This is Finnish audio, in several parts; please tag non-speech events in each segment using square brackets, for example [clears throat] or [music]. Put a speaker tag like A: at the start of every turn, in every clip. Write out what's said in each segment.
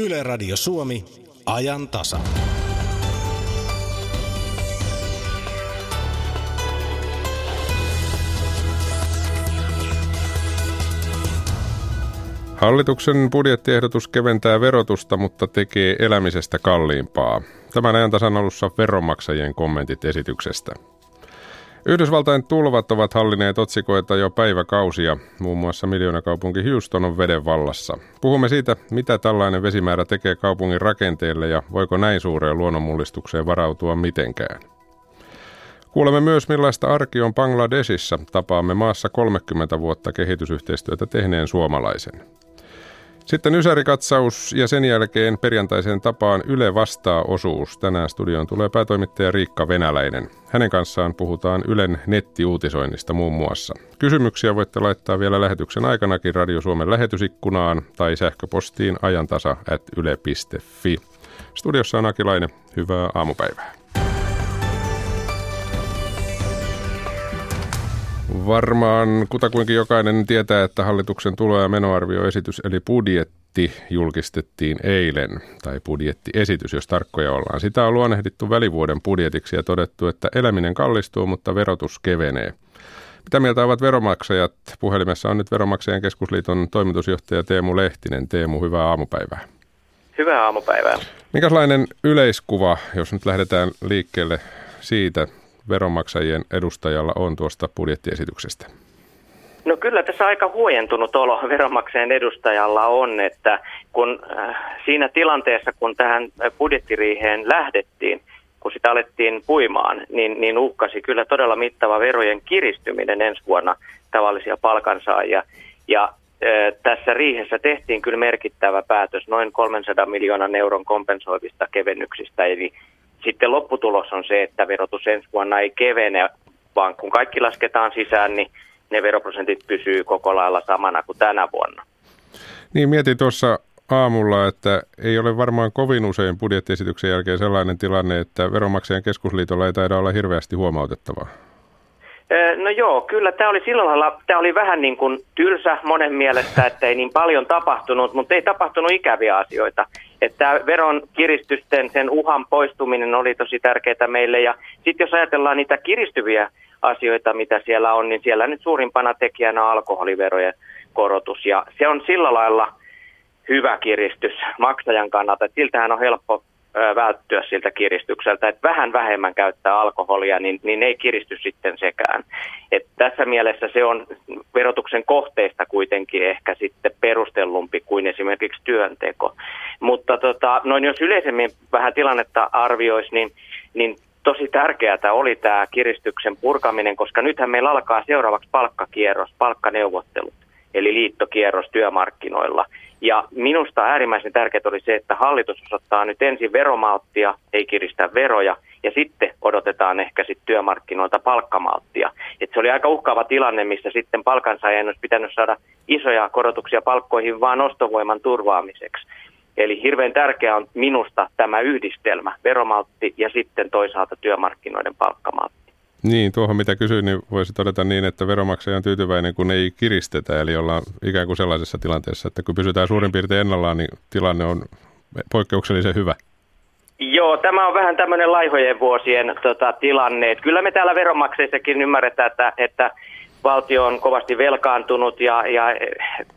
A: Yle Radio Suomi, ajan tasa.
B: Hallituksen budjettiehdotus keventää verotusta, mutta tekee elämisestä kalliimpaa. Tämän ajan tasan alussa veronmaksajien kommentit esityksestä. Yhdysvaltain tulvat ovat hallineet otsikoita jo päiväkausia. Muun muassa miljoonakaupunki Houston on veden vallassa. Puhumme siitä, mitä tällainen vesimäärä tekee kaupungin rakenteelle ja voiko näin suureen luonnonmullistukseen varautua mitenkään. Kuulemme myös, millaista arki on Bangladesissa. Tapaamme maassa 30 vuotta kehitysyhteistyötä tehneen suomalaisen. Sitten Ysärikatsaus ja sen jälkeen perjantaiseen tapaan Yle vastaa osuus. Tänään studioon tulee päätoimittaja Riikka Venäläinen. Hänen kanssaan puhutaan Ylen nettiuutisoinnista muun muassa. Kysymyksiä voitte laittaa vielä lähetyksen aikanakin Radio Suomen lähetysikkunaan tai sähköpostiin ajantasa at yle.fi. Studiossa on Akilainen. Hyvää aamupäivää. Varmaan kutakuinkin jokainen tietää, että hallituksen tulo- ja menoarvioesitys eli budjetti julkistettiin eilen, tai budjettiesitys, jos tarkkoja ollaan. Sitä on luonnehdittu välivuoden budjetiksi ja todettu, että eläminen kallistuu, mutta verotus kevenee. Mitä mieltä ovat veromaksajat? Puhelimessa on nyt Veromaksajien keskusliiton toimitusjohtaja Teemu Lehtinen. Teemu, hyvää aamupäivää.
C: Hyvää aamupäivää.
B: Minkälainen yleiskuva, jos nyt lähdetään liikkeelle siitä, veronmaksajien edustajalla on tuosta budjettiesityksestä?
C: No kyllä tässä aika huojentunut olo veronmaksajien edustajalla on, että kun äh, siinä tilanteessa, kun tähän budjettiriiheen lähdettiin, kun sitä alettiin puimaan, niin, niin uhkasi kyllä todella mittava verojen kiristyminen ensi vuonna tavallisia palkansaajia. Ja äh, tässä riihessä tehtiin kyllä merkittävä päätös noin 300 miljoonan euron kompensoivista kevennyksistä, eli sitten lopputulos on se, että verotus ensi vuonna ei kevene, vaan kun kaikki lasketaan sisään, niin ne veroprosentit pysyy koko lailla samana kuin tänä vuonna.
B: Niin, mietin tuossa aamulla, että ei ole varmaan kovin usein budjettiesityksen jälkeen sellainen tilanne, että Veronmaksajan keskusliitolla ei taida olla hirveästi huomautettavaa.
C: No joo, kyllä tämä oli sillä lailla, tämä oli vähän niin kuin tylsä monen mielestä, että ei niin paljon tapahtunut, mutta ei tapahtunut ikäviä asioita. Että veron kiristysten, sen uhan poistuminen oli tosi tärkeää meille. Ja sitten jos ajatellaan niitä kiristyviä asioita, mitä siellä on, niin siellä nyt suurimpana tekijänä on alkoholiverojen korotus. Ja se on sillä lailla hyvä kiristys maksajan kannalta, siltähän on helppo välttyä siltä kiristykseltä, että vähän vähemmän käyttää alkoholia, niin, niin ei kiristy sitten sekään. Et tässä mielessä se on verotuksen kohteista kuitenkin ehkä sitten perustellumpi kuin esimerkiksi työnteko. Mutta tota, noin jos yleisemmin vähän tilannetta arvioisi, niin, niin tosi tärkeää oli tämä kiristyksen purkaminen, koska nythän meillä alkaa seuraavaksi palkkakierros, palkkaneuvottelut, eli liittokierros työmarkkinoilla – ja minusta äärimmäisen tärkeää oli se, että hallitus osoittaa nyt ensin veromalttia, ei kiristä veroja, ja sitten odotetaan ehkä sitten työmarkkinoilta palkkamalttia. Et se oli aika uhkaava tilanne, missä sitten palkansaajien olisi pitänyt saada isoja korotuksia palkkoihin vaan ostovoiman turvaamiseksi. Eli hirveän tärkeää on minusta tämä yhdistelmä, veromaltti ja sitten toisaalta työmarkkinoiden palkkamaltti.
B: Niin, tuohon mitä kysyin, niin voisi todeta niin, että veromaksaja on tyytyväinen, kun ei kiristetä. Eli ollaan ikään kuin sellaisessa tilanteessa, että kun pysytään suurin piirtein ennallaan, niin tilanne on poikkeuksellisen hyvä.
C: Joo, tämä on vähän tämmöinen laihojen vuosien tota, tilanne. Et kyllä me täällä veronmaksajissakin ymmärretään, että, että valtio on kovasti velkaantunut ja, ja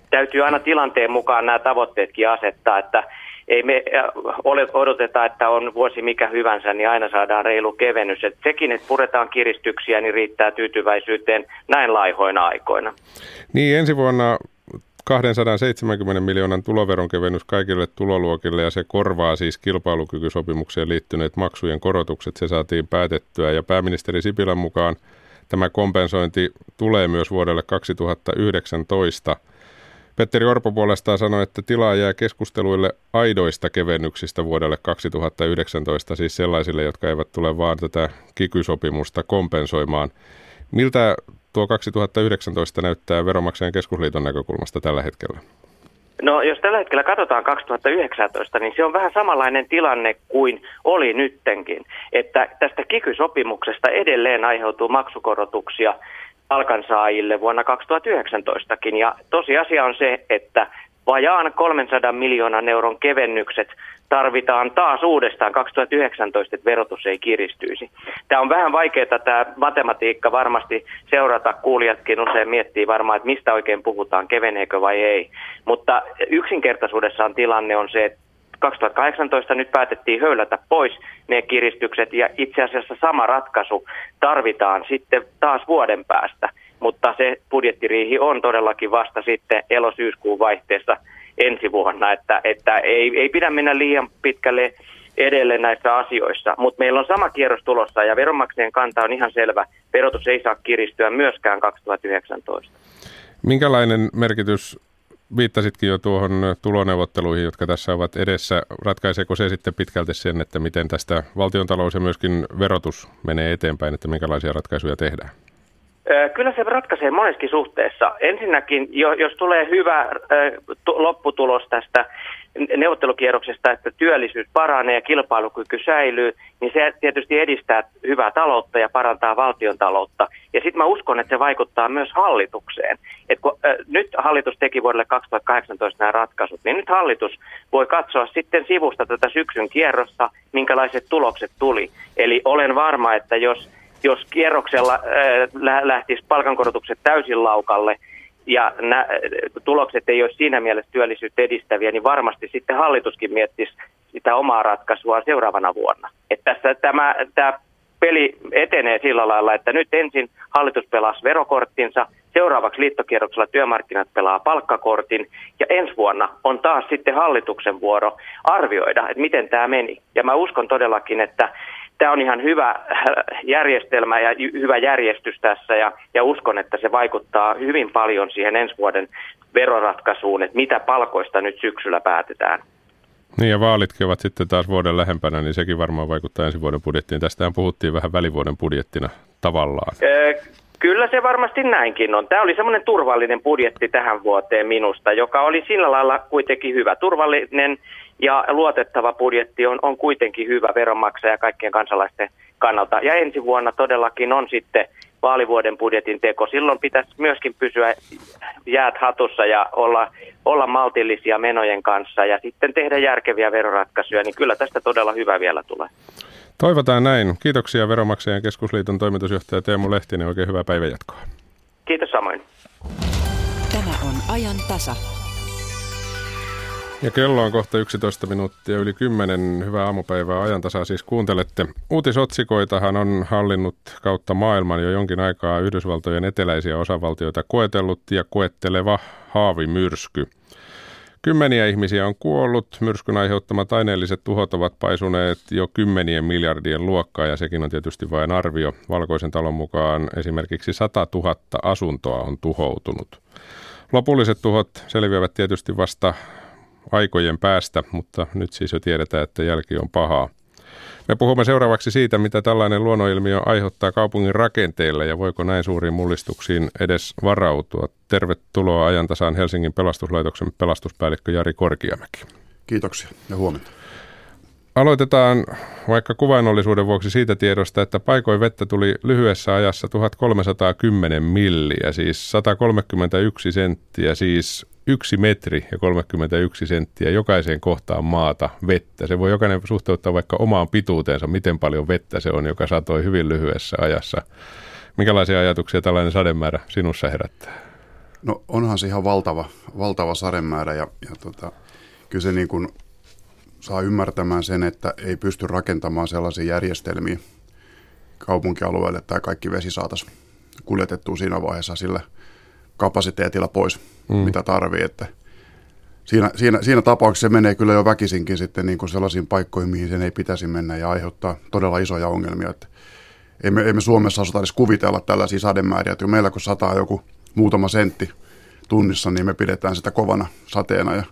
C: täytyy aina tilanteen mukaan nämä tavoitteetkin asettaa, että ei me ole, odoteta, että on vuosi mikä hyvänsä, niin aina saadaan reilu kevennys. Et sekin, että puretaan kiristyksiä, niin riittää tyytyväisyyteen näin laihoina aikoina.
B: Niin, ensi vuonna 270 miljoonan tuloveronkevennys kaikille tuloluokille ja se korvaa siis kilpailukykysopimukseen liittyneet maksujen korotukset. Se saatiin päätettyä ja pääministeri Sipilän mukaan tämä kompensointi tulee myös vuodelle 2019. Petteri Orpo puolestaan sanoi, että tilaa jää keskusteluille aidoista kevennyksistä vuodelle 2019, siis sellaisille, jotka eivät tule vaan tätä kikysopimusta kompensoimaan. Miltä tuo 2019 näyttää Veromaksajan keskusliiton näkökulmasta tällä hetkellä?
C: No jos tällä hetkellä katsotaan 2019, niin se on vähän samanlainen tilanne kuin oli nyttenkin. Että tästä kikysopimuksesta edelleen aiheutuu maksukorotuksia palkansaajille vuonna 2019kin. Ja tosiasia on se, että vajaan 300 miljoonan euron kevennykset tarvitaan taas uudestaan 2019, että verotus ei kiristyisi. Tämä on vähän vaikeaa tämä matematiikka varmasti seurata. Kuulijatkin usein miettii varmaan, että mistä oikein puhutaan, keveneekö vai ei. Mutta yksinkertaisuudessaan tilanne on se, että 2018 nyt päätettiin höylätä pois ne kiristykset ja itse asiassa sama ratkaisu tarvitaan sitten taas vuoden päästä. Mutta se budjettiriihi on todellakin vasta sitten elosyyskuun vaihteessa ensi vuonna, että, että ei, ei pidä mennä liian pitkälle edelleen näissä asioissa. Mutta meillä on sama kierros tulossa ja veronmaksajien kanta on ihan selvä. Verotus ei saa kiristyä myöskään 2019.
B: Minkälainen merkitys viittasitkin jo tuohon tuloneuvotteluihin, jotka tässä ovat edessä. Ratkaiseeko se sitten pitkälti sen, että miten tästä valtiontalous ja myöskin verotus menee eteenpäin, että minkälaisia ratkaisuja tehdään?
C: Kyllä se ratkaisee moneskin suhteessa. Ensinnäkin, jos tulee hyvä lopputulos tästä neuvottelukierroksesta, että työllisyys paranee ja kilpailukyky säilyy, niin se tietysti edistää hyvää taloutta ja parantaa valtion taloutta. Ja sitten mä uskon, että se vaikuttaa myös hallitukseen. Et kun äh, nyt hallitus teki vuodelle 2018 nämä ratkaisut, niin nyt hallitus voi katsoa sitten sivusta tätä syksyn kierrosta, minkälaiset tulokset tuli. Eli olen varma, että jos jos kierroksella äh, lähtisi palkankorotukset täysin laukalle ja nä, tulokset ei ole siinä mielessä työllisyyttä edistäviä, niin varmasti sitten hallituskin miettisi sitä omaa ratkaisua seuraavana vuonna. Että tässä tämä, tämä peli etenee sillä lailla, että nyt ensin hallitus pelaa verokorttinsa, seuraavaksi liittokierroksella työmarkkinat pelaa palkkakortin ja ensi vuonna on taas sitten hallituksen vuoro arvioida, että miten tämä meni. Ja mä uskon todellakin, että tämä on ihan hyvä äh, järjestelmä ja hyvä järjestys tässä ja, ja uskon, että se vaikuttaa hyvin paljon siihen ensi vuoden veroratkaisuun, että mitä palkoista nyt syksyllä päätetään.
B: Niin ja vaalitkin ovat sitten taas vuoden lähempänä, niin sekin varmaan vaikuttaa ensi vuoden budjettiin. Tästähän puhuttiin vähän välivuoden budjettina tavallaan.
C: Kyllä se varmasti näinkin on. Tämä oli semmoinen turvallinen budjetti tähän vuoteen minusta, joka oli sillä lailla kuitenkin hyvä. Turvallinen ja luotettava budjetti on, on kuitenkin hyvä veronmaksaja kaikkien kansalaisten kannalta. Ja ensi vuonna todellakin on sitten vaalivuoden budjetin teko. Silloin pitäisi myöskin pysyä jäät hatussa ja olla, olla maltillisia menojen kanssa ja sitten tehdä järkeviä veroratkaisuja, niin kyllä tästä todella hyvä vielä tulee.
B: Toivotaan näin. Kiitoksia Veromaksajan keskusliiton toimitusjohtaja Teemu Lehtinen. Oikein hyvää päivänjatkoa.
C: Kiitos samoin.
D: Tämä on ajan tasa.
B: Ja kello on kohta 11 minuuttia yli 10. Hyvää aamupäivää ajantasaa siis kuuntelette. Uutisotsikoitahan on hallinnut kautta maailman jo jonkin aikaa Yhdysvaltojen eteläisiä osavaltioita koetellut ja koetteleva haavimyrsky. Kymmeniä ihmisiä on kuollut, myrskyn aiheuttamat aineelliset tuhot ovat paisuneet jo kymmenien miljardien luokkaa ja sekin on tietysti vain arvio. Valkoisen talon mukaan esimerkiksi 100 000 asuntoa on tuhoutunut. Lopulliset tuhot selviävät tietysti vasta aikojen päästä, mutta nyt siis jo tiedetään, että jälki on pahaa. Me puhumme seuraavaksi siitä, mitä tällainen luonnonilmiö aiheuttaa kaupungin rakenteille ja voiko näin suuriin mullistuksiin edes varautua. Tervetuloa ajantasaan Helsingin pelastuslaitoksen pelastuspäällikkö Jari Korkiamäki.
E: Kiitoksia ja huomenta.
B: Aloitetaan vaikka kuvainnollisuuden vuoksi siitä tiedosta, että paikoin vettä tuli lyhyessä ajassa 1310 milliä, siis 131 senttiä, siis yksi metri ja 31 senttiä jokaiseen kohtaan maata vettä. Se voi jokainen suhteuttaa vaikka omaan pituuteensa, miten paljon vettä se on, joka satoi hyvin lyhyessä ajassa. Minkälaisia ajatuksia tällainen sademäärä sinussa herättää?
E: No onhan se ihan valtava, valtava sademäärä ja, ja tota, kyllä se niin kuin saa ymmärtämään sen, että ei pysty rakentamaan sellaisia järjestelmiä kaupunkialueelle, että kaikki vesi saataisiin kuljetettua siinä vaiheessa sillä kapasiteetilla pois, mm. mitä tarvii. Että siinä, siinä, siinä tapauksessa se menee kyllä jo väkisinkin sitten niin kuin sellaisiin paikkoihin, mihin sen ei pitäisi mennä ja aiheuttaa todella isoja ongelmia. Että ei, me, ei me Suomessa osata edes kuvitella tällaisia sademääriä, että meillä kun sataa joku muutama sentti tunnissa, niin me pidetään sitä kovana sateena ja,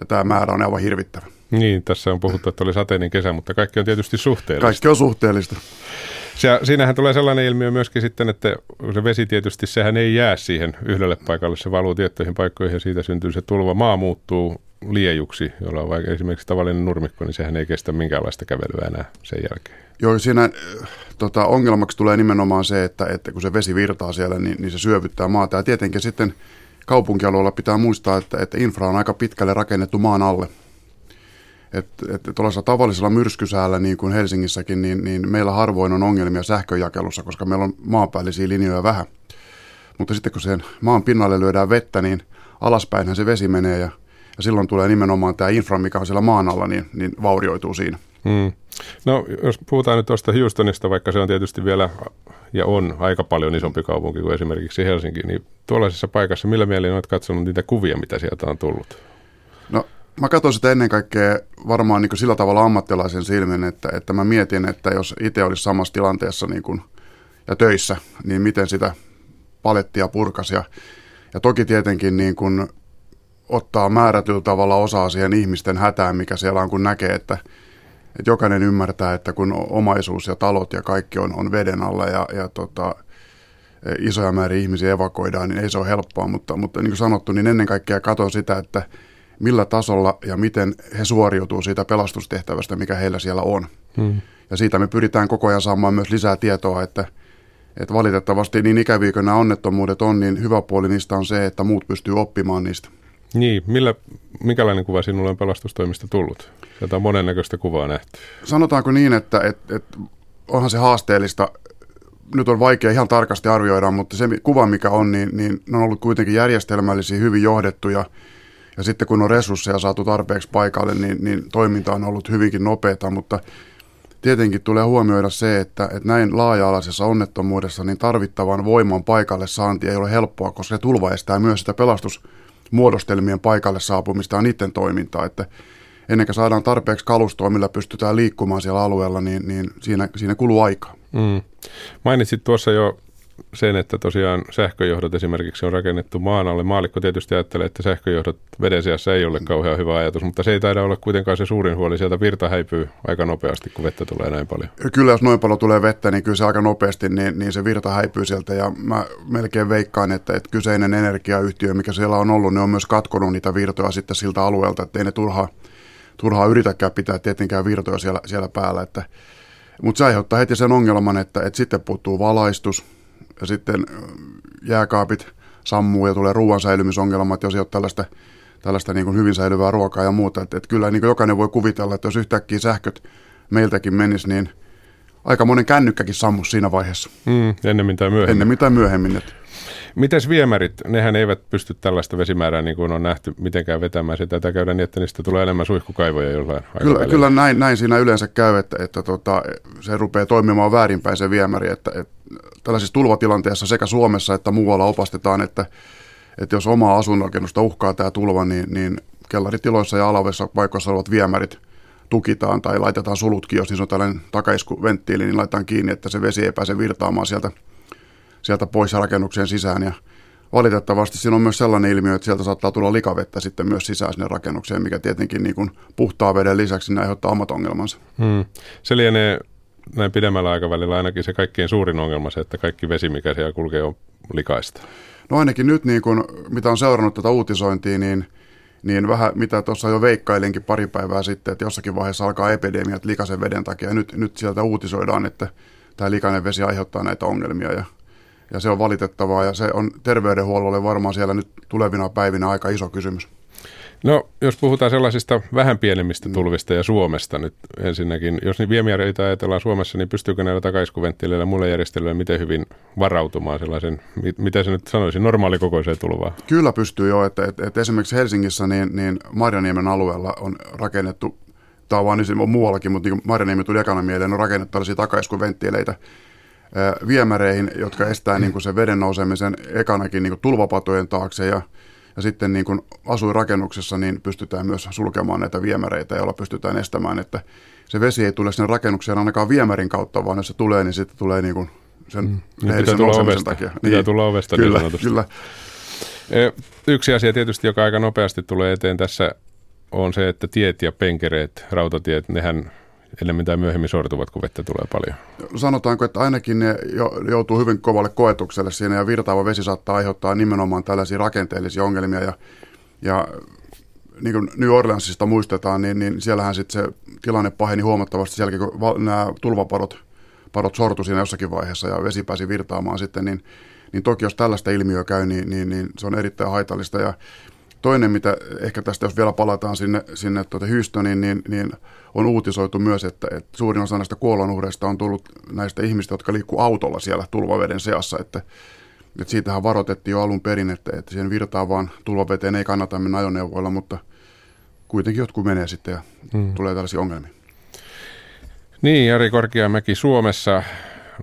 E: ja tämä määrä on aivan hirvittävä.
B: Niin, tässä on puhuttu, että oli sateinen kesä, mutta kaikki on tietysti suhteellista.
E: Kaikki on suhteellista.
B: Se, siinähän tulee sellainen ilmiö myöskin sitten, että se vesi tietysti, sehän ei jää siihen yhdelle paikalle, se valuu tiettyihin paikkoihin ja siitä syntyy se tulva. Maa muuttuu liejuksi, jolla on vaikka esimerkiksi tavallinen nurmikko, niin sehän ei kestä minkäänlaista kävelyä enää sen jälkeen.
E: Joo, siinä äh, tota, ongelmaksi tulee nimenomaan se, että, että kun se vesi virtaa siellä, niin, niin se syövyttää maata. Ja tietenkin sitten kaupunkialueella pitää muistaa, että, että infra on aika pitkälle rakennettu maan alle. Että et, tuollaisella tavallisella myrskysäällä, niin kuin Helsingissäkin, niin, niin meillä harvoin on ongelmia sähköjakelussa, koska meillä on maanpäällisiä linjoja vähän. Mutta sitten kun sen maan pinnalle lyödään vettä, niin alaspäinhän se vesi menee ja, ja silloin tulee nimenomaan tämä infra, mikä on siellä maan alla, niin, niin vaurioituu siinä.
B: Hmm. No jos puhutaan nyt tuosta Houstonista, vaikka se on tietysti vielä ja on aika paljon isompi kaupunki kuin esimerkiksi Helsinki, niin tuollaisessa paikassa millä mielin olet katsonut niitä kuvia, mitä sieltä on tullut?
E: Mä katson sitä ennen kaikkea varmaan niin sillä tavalla ammattilaisen silmin, että, että mä mietin, että jos itse olisi samassa tilanteessa niin kuin, ja töissä, niin miten sitä palettia purkasi. Ja, ja toki tietenkin niin kuin ottaa määrätyllä tavalla osaa siihen ihmisten hätään, mikä siellä on, kun näkee, että, että jokainen ymmärtää, että kun omaisuus ja talot ja kaikki on, on veden alla ja, ja tota, isoja määriä ihmisiä evakoidaan, niin ei se ole helppoa, mutta, mutta niin kuin sanottu, niin ennen kaikkea katson sitä, että millä tasolla ja miten he suoriutuu siitä pelastustehtävästä, mikä heillä siellä on. Hmm. Ja siitä me pyritään koko ajan saamaan myös lisää tietoa, että, että valitettavasti niin ikäviä kuin nämä onnettomuudet on, niin hyvä puoli niistä on se, että muut pystyy oppimaan niistä.
B: Niin, millä, minkälainen kuva sinulle on pelastustoimista tullut? Sieltä on monennäköistä kuvaa nähty.
E: Sanotaanko niin, että, että, että onhan se haasteellista. Nyt on vaikea ihan tarkasti arvioida, mutta se kuva, mikä on, niin, niin ne on ollut kuitenkin järjestelmällisiä, hyvin johdettuja. Ja sitten kun on resursseja saatu tarpeeksi paikalle, niin, niin toiminta on ollut hyvinkin nopeata, mutta tietenkin tulee huomioida se, että, että näin laaja-alaisessa onnettomuudessa niin tarvittavan voiman paikalle saanti ei ole helppoa, koska se tulva estää myös sitä pelastusmuodostelmien paikalle saapumista ja niiden toimintaa, että ennen kuin saadaan tarpeeksi kalustoa, millä pystytään liikkumaan siellä alueella, niin, niin siinä, siinä kuluu aikaa. Mm.
B: Mainitsit tuossa jo sen, että tosiaan sähköjohdot esimerkiksi on rakennettu maan alle. Maalikko tietysti ajattelee, että sähköjohdot veden sijassa ei ole kauhean hyvä ajatus, mutta se ei taida olla kuitenkaan se suurin huoli. Sieltä virta häipyy aika nopeasti, kun vettä tulee näin paljon.
E: Kyllä, jos noin paljon tulee vettä, niin kyllä se aika nopeasti, niin, niin se virta häipyy sieltä. Ja mä melkein veikkaan, että, että kyseinen energiayhtiö, mikä siellä on ollut, ne on myös katkonut niitä virtoja sitten siltä alueelta, että ei ne turhaa, turhaa yritäkään pitää tietenkään virtoja siellä, siellä päällä. Että, mutta se aiheuttaa heti sen ongelman, että, että sitten puuttuu valaistus, ja sitten jääkaapit sammuu ja tulee ruoan säilymisongelmat, jos ei ole tällaista, tällaista niin kuin hyvin säilyvää ruokaa ja muuta. Että, että kyllä niin kuin jokainen voi kuvitella, että jos yhtäkkiä sähköt meiltäkin menisi, niin aika monen kännykkäkin sammu siinä vaiheessa.
B: Mm, ennemmin tai myöhemmin.
E: Ennemmin tai myöhemmin. Että.
B: Mites viemärit? Nehän eivät pysty tällaista vesimäärää, niin kuin on nähty, mitenkään vetämään sitä. Tätä käydään niin, että niistä tulee enemmän suihkukaivoja jollain
E: Kyllä, kyllä näin, näin siinä yleensä käy, että, että tota, se rupeaa toimimaan väärinpäin se viemäri. Että, että tällaisissa tulvatilanteissa sekä Suomessa että muualla opastetaan, että, että jos omaa asuinrakennusta uhkaa tämä tulva, niin, niin kellaritiloissa ja alavessa paikoissa olevat viemärit tukitaan tai laitetaan sulutkin, jos niin on tällainen takaiskuventtiili, niin laitetaan kiinni, että se vesi ei pääse virtaamaan sieltä, sieltä pois rakennukseen sisään. Ja valitettavasti siinä on myös sellainen ilmiö, että sieltä saattaa tulla likavettä sitten myös sisään sinne rakennukseen, mikä tietenkin niin kuin puhtaa veden lisäksi aiheuttaa omat ongelmansa. Hmm.
B: Se lienee näin pidemmällä aikavälillä ainakin se kaikkein suurin ongelma se, että kaikki vesi, mikä siellä kulkee, on likaista.
E: No ainakin nyt, niin kun, mitä on seurannut tätä uutisointia, niin, niin vähän mitä tuossa jo veikkailinkin pari päivää sitten, että jossakin vaiheessa alkaa epidemiat likaisen veden takia. Nyt, nyt sieltä uutisoidaan, että tämä likainen vesi aiheuttaa näitä ongelmia ja, ja se on valitettavaa ja se on terveydenhuollolle varmaan siellä nyt tulevina päivinä aika iso kysymys.
B: No, jos puhutaan sellaisista vähän pienemmistä tulvista ja Suomesta nyt ensinnäkin, jos niin viemiäreitä ajatellaan Suomessa, niin pystyykö näillä takaiskuventtiileillä ja muilla järjestelyillä miten hyvin varautumaan sellaisen, mitä se nyt sanoisi, normaalikokoiseen tulvaan?
E: Kyllä pystyy jo, että, että, että esimerkiksi Helsingissä niin, niin Marjaniemen alueella on rakennettu, tämä on vaan niin on muuallakin, mutta niin Marjaniemi tuli ekana mieleen, on rakennettu tällaisia takaiskuventtiileitä viemäreihin, jotka estää niin kuin sen veden nousemisen ekanakin niin kuin tulvapatojen taakse ja ja sitten niin kuin asuinrakennuksessa niin pystytään myös sulkemaan näitä viemäreitä, joilla pystytään estämään, että se vesi ei tule sinne rakennukseen ainakaan viemärin kautta, vaan jos se tulee, niin sitten tulee niin kuin sen mm.
B: niin tulla ovesta. takia. Pitää niin. tulla ovesta
E: kyllä, niin kyllä.
B: Yksi asia tietysti, joka aika nopeasti tulee eteen tässä, on se, että tiet ja penkereet, rautatiet, nehän enemmän tai myöhemmin sortuvat, kun vettä tulee paljon?
E: Sanotaanko, että ainakin ne joutuu hyvin kovalle koetukselle siinä ja virtaava vesi saattaa aiheuttaa nimenomaan tällaisia rakenteellisia ongelmia ja, ja niin kuin New Orleansista muistetaan, niin, niin siellähän sitten se tilanne paheni huomattavasti sen jälkeen, kun nämä tulvapadot padot sortu siinä jossakin vaiheessa ja vesi pääsi virtaamaan sitten, niin, niin toki jos tällaista ilmiöä käy, niin, niin, niin se on erittäin haitallista. Ja toinen, mitä ehkä tästä, jos vielä palataan sinne, sinne tuota Houstoniin, niin, niin on uutisoitu myös, että, että suurin osa näistä kuolonuhreista on tullut näistä ihmistä, jotka liikkuu autolla siellä tulvaveden seassa, että, että siitähän varoitettiin jo alun perin, että, että siihen virtaavaan tulvaveteen ei kannata mennä ajoneuvoilla, mutta kuitenkin jotkut menee sitten ja hmm. tulee tällaisia ongelmia.
B: Niin, Jari Korkeamäki Suomessa,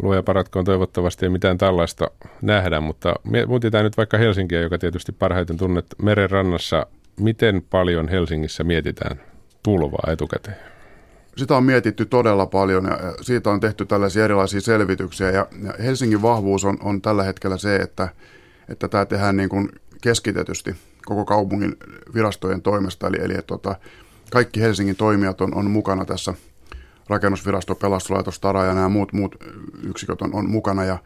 B: luoja paratkoon toivottavasti ei mitään tällaista nähdä, mutta mietitään nyt vaikka Helsinkiä, joka tietysti parhaiten tunnet meren rannassa. Miten paljon Helsingissä mietitään tulvaa etukäteen?
E: Sitä on mietitty todella paljon ja siitä on tehty tällaisia erilaisia selvityksiä ja Helsingin vahvuus on, on tällä hetkellä se, että, että tämä tehdään niin kuin keskitetysti koko kaupungin virastojen toimesta, eli, eli tota, kaikki Helsingin toimijat on, on mukana tässä – rakennusvirasto, pelastuslaitos, Tara ja nämä muut, muut yksiköt on, on mukana. Ja,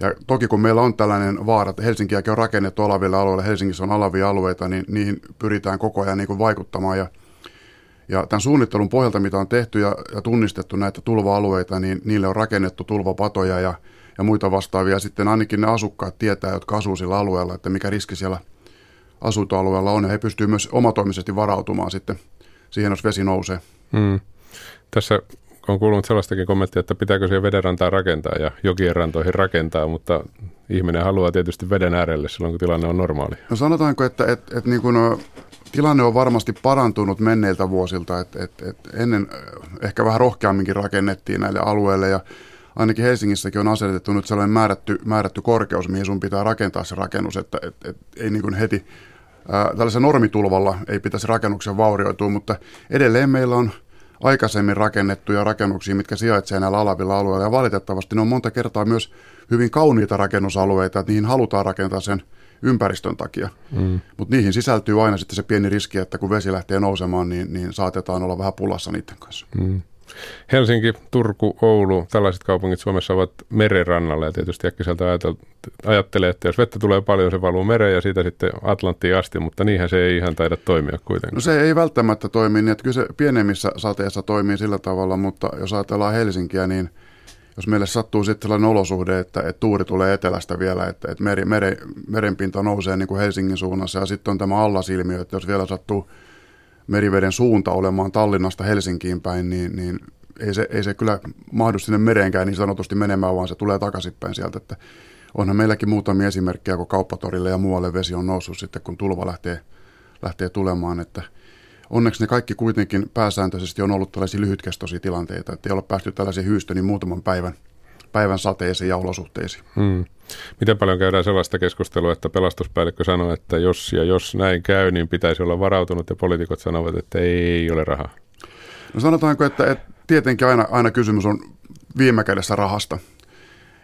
E: ja toki kun meillä on tällainen vaara, että Helsinkiäkin on rakennettu alaville alueille, Helsingissä on alavia alueita, niin niihin pyritään koko ajan niin kuin vaikuttamaan. Ja, ja tämän suunnittelun pohjalta, mitä on tehty ja, ja tunnistettu näitä tulva-alueita, niin niille on rakennettu tulvapatoja ja, ja muita vastaavia. Sitten ainakin ne asukkaat tietää, jotka asuu sillä alueella, että mikä riski siellä asuntoalueella on. Ja he pystyvät myös omatoimisesti varautumaan sitten siihen, jos vesi nousee. Hmm.
B: Tässä on kuulunut sellaistakin kommenttia, että pitääkö siihen vedenrantaa rakentaa ja jokien rantoihin rakentaa, mutta ihminen haluaa tietysti veden äärelle silloin, kun tilanne on normaali.
E: No sanotaanko, että, että, että niin kuin, tilanne on varmasti parantunut menneiltä vuosilta, että, että, että ennen ehkä vähän rohkeamminkin rakennettiin näille alueille ja ainakin Helsingissäkin on asetettu nyt sellainen määrätty, määrätty korkeus, mihin sun pitää rakentaa se rakennus, että, että, että ei niin kuin heti ää, tällaisella normitulvalla ei pitäisi rakennuksen vaurioitua, mutta edelleen meillä on – aikaisemmin rakennettuja rakennuksia, mitkä sijaitsevat näillä alavilla alueilla. Ja valitettavasti ne on monta kertaa myös hyvin kauniita rakennusalueita, että niihin halutaan rakentaa sen ympäristön takia. Mm. Mutta niihin sisältyy aina sitten se pieni riski, että kun vesi lähtee nousemaan, niin, niin saatetaan olla vähän pulassa niiden kanssa. Mm.
B: Helsinki, Turku, Oulu, tällaiset kaupungit Suomessa ovat merenrannalla ja tietysti äkkiseltä ajattelee, että jos vettä tulee paljon, se valuu mereen ja siitä sitten Atlanttiin asti, mutta niinhän se ei ihan taida toimia kuitenkaan.
E: No se ei välttämättä toimi niin, että kyllä se pienemmissä sateissa toimii sillä tavalla, mutta jos ajatellaan Helsinkiä, niin jos meille sattuu sitten sellainen olosuhde, että, että tuuri tulee etelästä vielä, että, että meri, mere, merenpinta nousee niin kuin Helsingin suunnassa ja sitten on tämä allasilmiö, että jos vielä sattuu meriveden suunta olemaan Tallinnasta Helsinkiin päin, niin, niin ei, se, ei se kyllä mahdu sinne mereenkään niin sanotusti menemään, vaan se tulee takaisinpäin sieltä. Että onhan meilläkin muutamia esimerkkejä, kun kauppatorille ja muualle vesi on noussut sitten, kun tulva lähtee, lähtee tulemaan. Että onneksi ne kaikki kuitenkin pääsääntöisesti on ollut tällaisia lyhytkestoisia tilanteita, että ei ole päästy tällaisiin hyystöniin muutaman päivän, päivän sateisiin ja olosuhteisiin. Hmm.
B: Miten paljon käydään sellaista keskustelua, että pelastuspäällikkö sanoo, että jos ja jos näin käy, niin pitäisi olla varautunut ja poliitikot sanovat, että ei ole rahaa?
E: No sanotaanko, että, että tietenkin aina, aina kysymys on viime kädessä rahasta.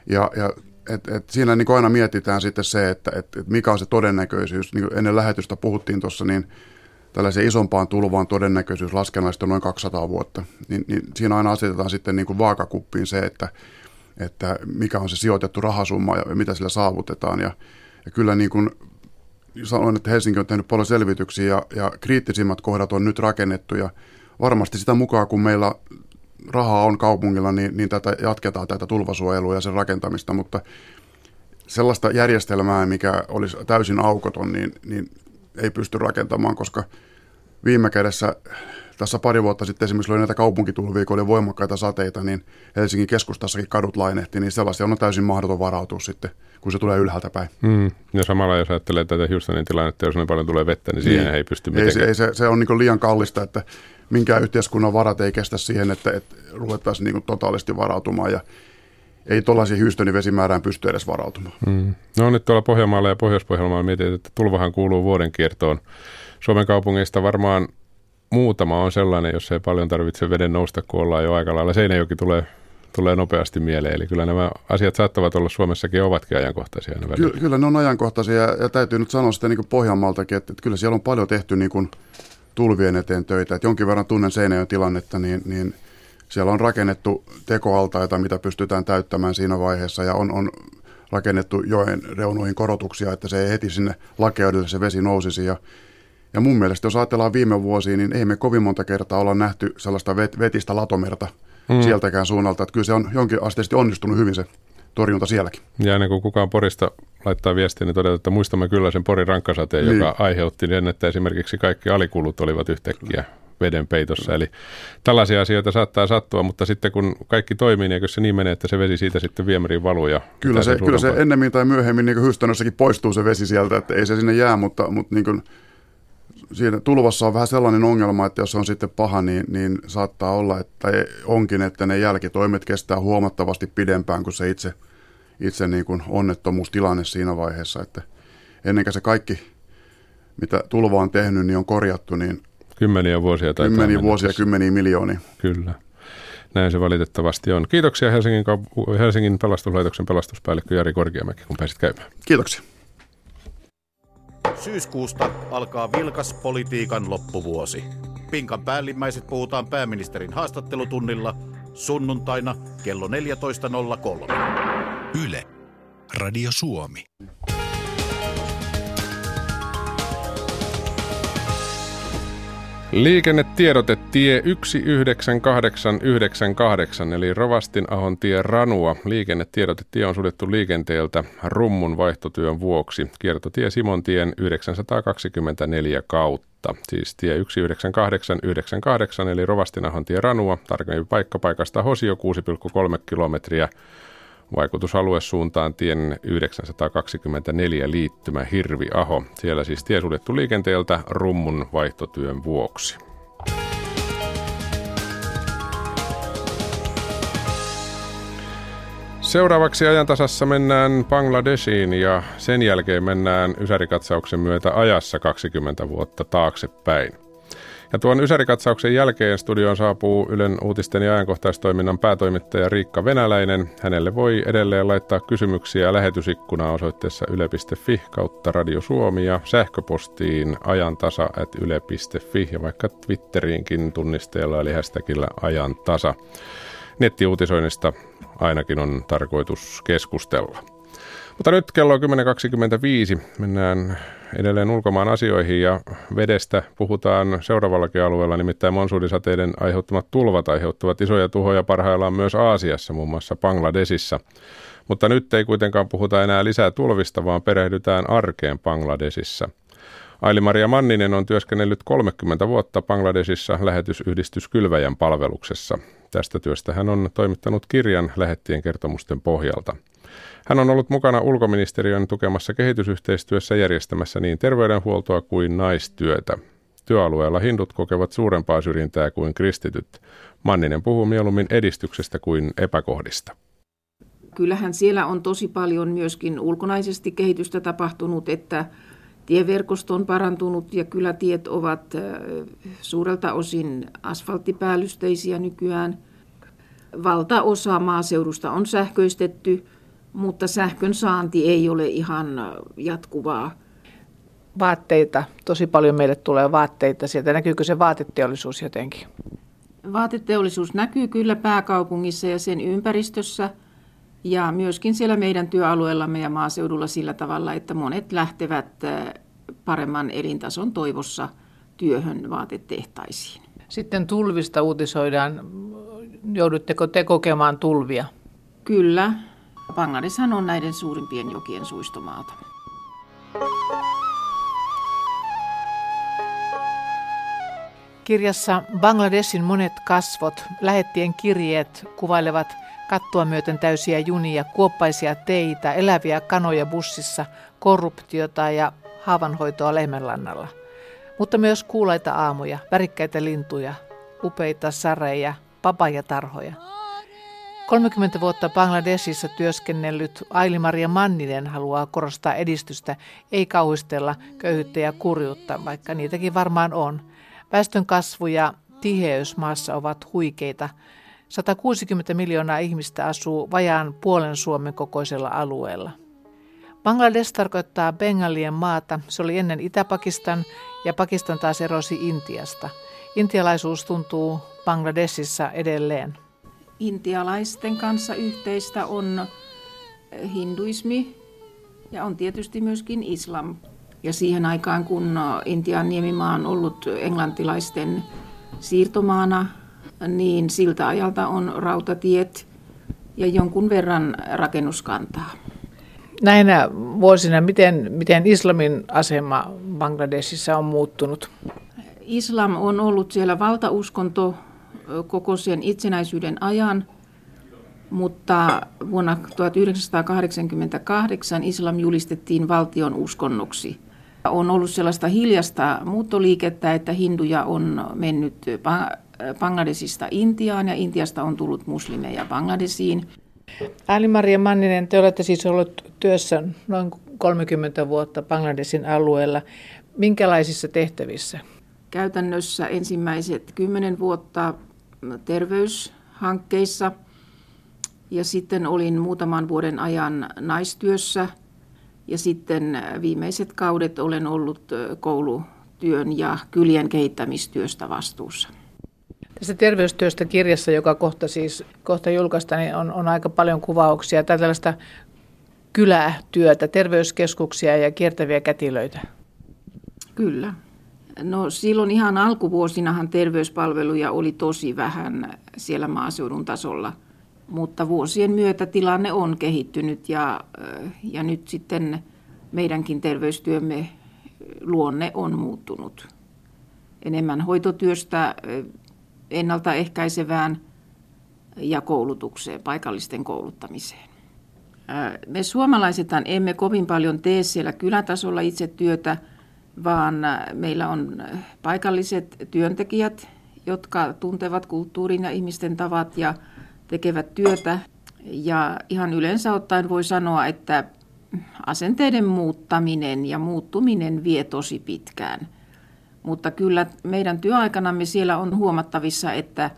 E: Ja, ja et, et siinä niin aina mietitään sitten se, että et, et mikä on se todennäköisyys. Niin ennen lähetystä puhuttiin tuossa, niin tällaiseen isompaan tulvaan todennäköisyys laskennallisesti on noin 200 vuotta. Niin, niin siinä aina asetetaan sitten niin kuin vaakakuppiin se, että, että mikä on se sijoitettu rahasumma ja mitä sillä saavutetaan. Ja, ja kyllä niin kuin sanoin, että Helsinki on tehnyt paljon selvityksiä ja, ja kriittisimmät kohdat on nyt rakennettu ja varmasti sitä mukaan, kun meillä rahaa on kaupungilla, niin, niin tätä jatketaan tätä tulvasuojelua ja sen rakentamista, mutta sellaista järjestelmää, mikä olisi täysin aukoton, niin, niin ei pysty rakentamaan, koska viime kädessä tässä pari vuotta sitten esimerkiksi oli näitä kaupunkitulvia, kun oli voimakkaita sateita, niin Helsingin keskustassakin kadut lainehti, niin sellaisia on täysin mahdoton varautua sitten, kun se tulee ylhäältä päin.
B: Mm. Ja samalla jos ajattelee tätä Houstonin tilannetta, jos niin paljon tulee vettä, niin siihen niin. ei pysty mitenkään.
E: Ei, se, ei, se, se on niin liian kallista, että minkään yhteiskunnan varat ei kestä siihen, että, että ruvettaisiin niin totaalisti varautumaan ja ei tuollaisiin Houstonin vesimäärään pysty edes varautumaan. Mm.
B: No nyt tuolla Pohjanmaalla ja Pohjois-Pohjanmaalla mietin, että tulvahan kuuluu vuoden kiertoon. Suomen kaupungeista varmaan muutama on sellainen, jos ei paljon tarvitse veden nousta, kun ollaan jo aika lailla. Seinäjoki tulee, tulee nopeasti mieleen. Eli kyllä nämä asiat saattavat olla Suomessakin ovatkin ajankohtaisia.
E: Ky- kyllä ne on ajankohtaisia ja, täytyy nyt sanoa sitten niin Pohjanmaaltakin, että, että kyllä siellä on paljon tehty niin kuin tulvien eteen töitä. Että jonkin verran tunnen Seinäjoen tilannetta, niin, niin siellä on rakennettu tekoaltaita, mitä pystytään täyttämään siinä vaiheessa ja on, on rakennettu joen reunuihin korotuksia, että se ei heti sinne lakeudelle se vesi nousisi ja ja mun mielestä, jos ajatellaan viime vuosia, niin ei me kovin monta kertaa olla nähty sellaista vet- vetistä latomerta mm. sieltäkään suunnalta. Että kyllä se on jonkin asteisesti onnistunut hyvin se torjunta sielläkin.
B: Ja ennen kuin kukaan Porista laittaa viestiä, niin todetaan, että muistamme kyllä sen Porin rankkasateen, niin. joka aiheutti niin, että esimerkiksi kaikki alikulut olivat yhtäkkiä veden peitossa. Eli tällaisia asioita saattaa sattua, mutta sitten kun kaikki toimii, niin se niin menee, että se vesi siitä sitten viemäriin valuu. Ja
E: kyllä se, kyllä se ennemmin tai myöhemmin niin hystönössäkin poistuu se vesi sieltä, että ei se sinne jää, mutta, mutta niin kuin siinä tulvassa on vähän sellainen ongelma, että jos on sitten paha, niin, niin saattaa olla, että onkin, että ne jälkitoimet kestää huomattavasti pidempään kuin se itse, itse niin kuin onnettomuustilanne siinä vaiheessa, että ennen kuin se kaikki, mitä tulva on tehnyt, niin on korjattu, niin
B: Kymmeniä vuosia tai
E: Kymmeniä vuosia, kymmeniä miljoonia.
B: Kyllä. Näin se valitettavasti on. Kiitoksia Helsingin, Helsingin pelastuslaitoksen pelastuspäällikkö Jari Korkeamäki, kun pääsit käymään.
E: Kiitoksia.
F: Syyskuusta alkaa vilkas politiikan loppuvuosi. Pinkan päällimmäiset puhutaan pääministerin haastattelutunnilla sunnuntaina kello 14.03.
A: Yle. Radio Suomi.
B: Liikennetiedote tie 19898 eli Rovastin ahon tie Ranua. Liikennetiedote tie on suljettu liikenteeltä rummun vaihtotyön vuoksi. Kiertotie Simontien 924 kautta. Siis tie 19898 eli Rovastin ahon tie Ranua. Tarkemmin paikka paikasta Hosio 6,3 kilometriä. Vaikutusalue suuntaan tien 924 liittymä Hirvi-Aho. Siellä siis tie suljettu liikenteeltä rummun vaihtotyön vuoksi. Seuraavaksi ajantasassa mennään Bangladeshiin ja sen jälkeen mennään Ysärikatsauksen myötä ajassa 20 vuotta taaksepäin. Ja tuon Ysärikatsauksen jälkeen studioon saapuu Ylen uutisten ja ajankohtaistoiminnan päätoimittaja Riikka Venäläinen. Hänelle voi edelleen laittaa kysymyksiä lähetysikkunaan osoitteessa yle.fi kautta Radio Suomi ja sähköpostiin ajantasa.yle.fi ja vaikka Twitteriinkin tunnisteella eli hashtagillä ajantasa. Nettiuutisoinnista ainakin on tarkoitus keskustella. Mutta nyt kello on 10.25. Mennään edelleen ulkomaan asioihin ja vedestä puhutaan seuraavallakin alueella, nimittäin monsuudisateiden aiheuttamat tulvat aiheuttavat isoja tuhoja parhaillaan myös Aasiassa, muun muassa Bangladesissa. Mutta nyt ei kuitenkaan puhuta enää lisää tulvista, vaan perehdytään arkeen Bangladesissa. Aili-Maria Manninen on työskennellyt 30 vuotta Bangladesissa lähetysyhdistys Kylväjän palveluksessa. Tästä työstä hän on toimittanut kirjan lähettien kertomusten pohjalta – hän on ollut mukana ulkoministeriön tukemassa kehitysyhteistyössä järjestämässä niin terveydenhuoltoa kuin naistyötä. Työalueella hindut kokevat suurempaa syrjintää kuin kristityt. Manninen puhuu mieluummin edistyksestä kuin epäkohdista.
G: Kyllähän siellä on tosi paljon myöskin ulkonaisesti kehitystä tapahtunut, että tieverkosto on parantunut ja kyllä tiet ovat suurelta osin asfalttipäällysteisiä nykyään. Valtaosa maaseudusta on sähköistetty – mutta sähkön saanti ei ole ihan jatkuvaa.
H: Vaatteita, tosi paljon meille tulee vaatteita sieltä. Näkyykö se vaateteollisuus jotenkin?
G: Vaateteollisuus näkyy kyllä pääkaupungissa ja sen ympäristössä ja myöskin siellä meidän työalueellamme ja maaseudulla sillä tavalla, että monet lähtevät paremman elintason toivossa työhön vaatetehtaisiin.
H: Sitten tulvista uutisoidaan. Joudutteko te kokemaan tulvia?
G: Kyllä, Bangladeshan on näiden suurimpien jokien suistomaalta.
H: Kirjassa Bangladesin monet kasvot, lähettien kirjeet kuvailevat kattoa myöten täysiä junia, kuoppaisia teitä, eläviä kanoja bussissa, korruptiota ja haavanhoitoa lehmänlannalla. Mutta myös kuulaita aamuja, värikkäitä lintuja, upeita sareja, papajatarhoja. 30 vuotta Bangladesissa työskennellyt Aili-Maria Manninen haluaa korostaa edistystä, ei kauhistella köyhyyttä ja kurjuutta, vaikka niitäkin varmaan on. Väestön kasvu ja tiheys maassa ovat huikeita. 160 miljoonaa ihmistä asuu vajaan puolen Suomen kokoisella alueella. Bangladesh tarkoittaa Bengalien maata. Se oli ennen Itä-Pakistan ja Pakistan taas erosi Intiasta. Intialaisuus tuntuu Bangladesissa edelleen
G: intialaisten kanssa yhteistä on hinduismi ja on tietysti myöskin islam. Ja siihen aikaan, kun Intian niemimaa on ollut englantilaisten siirtomaana, niin siltä ajalta on rautatiet ja jonkun verran rakennuskantaa.
H: Näinä vuosina, miten, miten islamin asema Bangladesissa on muuttunut?
G: Islam on ollut siellä valtauskonto koko sen itsenäisyyden ajan, mutta vuonna 1988 islam julistettiin valtion uskonnoksi. On ollut sellaista hiljasta muuttoliikettä, että hinduja on mennyt Bangladesista Intiaan ja Intiasta on tullut muslimeja Bangladesiin.
H: Ali-Maria Manninen, te olette siis ollut työssä noin 30 vuotta Bangladesin alueella. Minkälaisissa tehtävissä?
G: Käytännössä ensimmäiset 10 vuotta terveyshankkeissa ja sitten olin muutaman vuoden ajan naistyössä ja sitten viimeiset kaudet olen ollut koulutyön ja kylien kehittämistyöstä vastuussa.
H: Tässä terveystyöstä kirjassa, joka kohta siis kohta julkaista, niin on, on aika paljon kuvauksia tai tällaista kylätyötä, terveyskeskuksia ja kiertäviä kätilöitä.
G: Kyllä. No silloin ihan alkuvuosinahan terveyspalveluja oli tosi vähän siellä maaseudun tasolla, mutta vuosien myötä tilanne on kehittynyt ja, ja nyt sitten meidänkin terveystyömme luonne on muuttunut. Enemmän hoitotyöstä ennaltaehkäisevään ja koulutukseen, paikallisten kouluttamiseen. Me suomalaisethan emme kovin paljon tee siellä kylätasolla itse työtä, vaan meillä on paikalliset työntekijät, jotka tuntevat kulttuurin ja ihmisten tavat ja tekevät työtä. Ja ihan yleensä ottaen voi sanoa, että asenteiden muuttaminen ja muuttuminen vie tosi pitkään – mutta kyllä meidän työaikanamme siellä on huomattavissa, että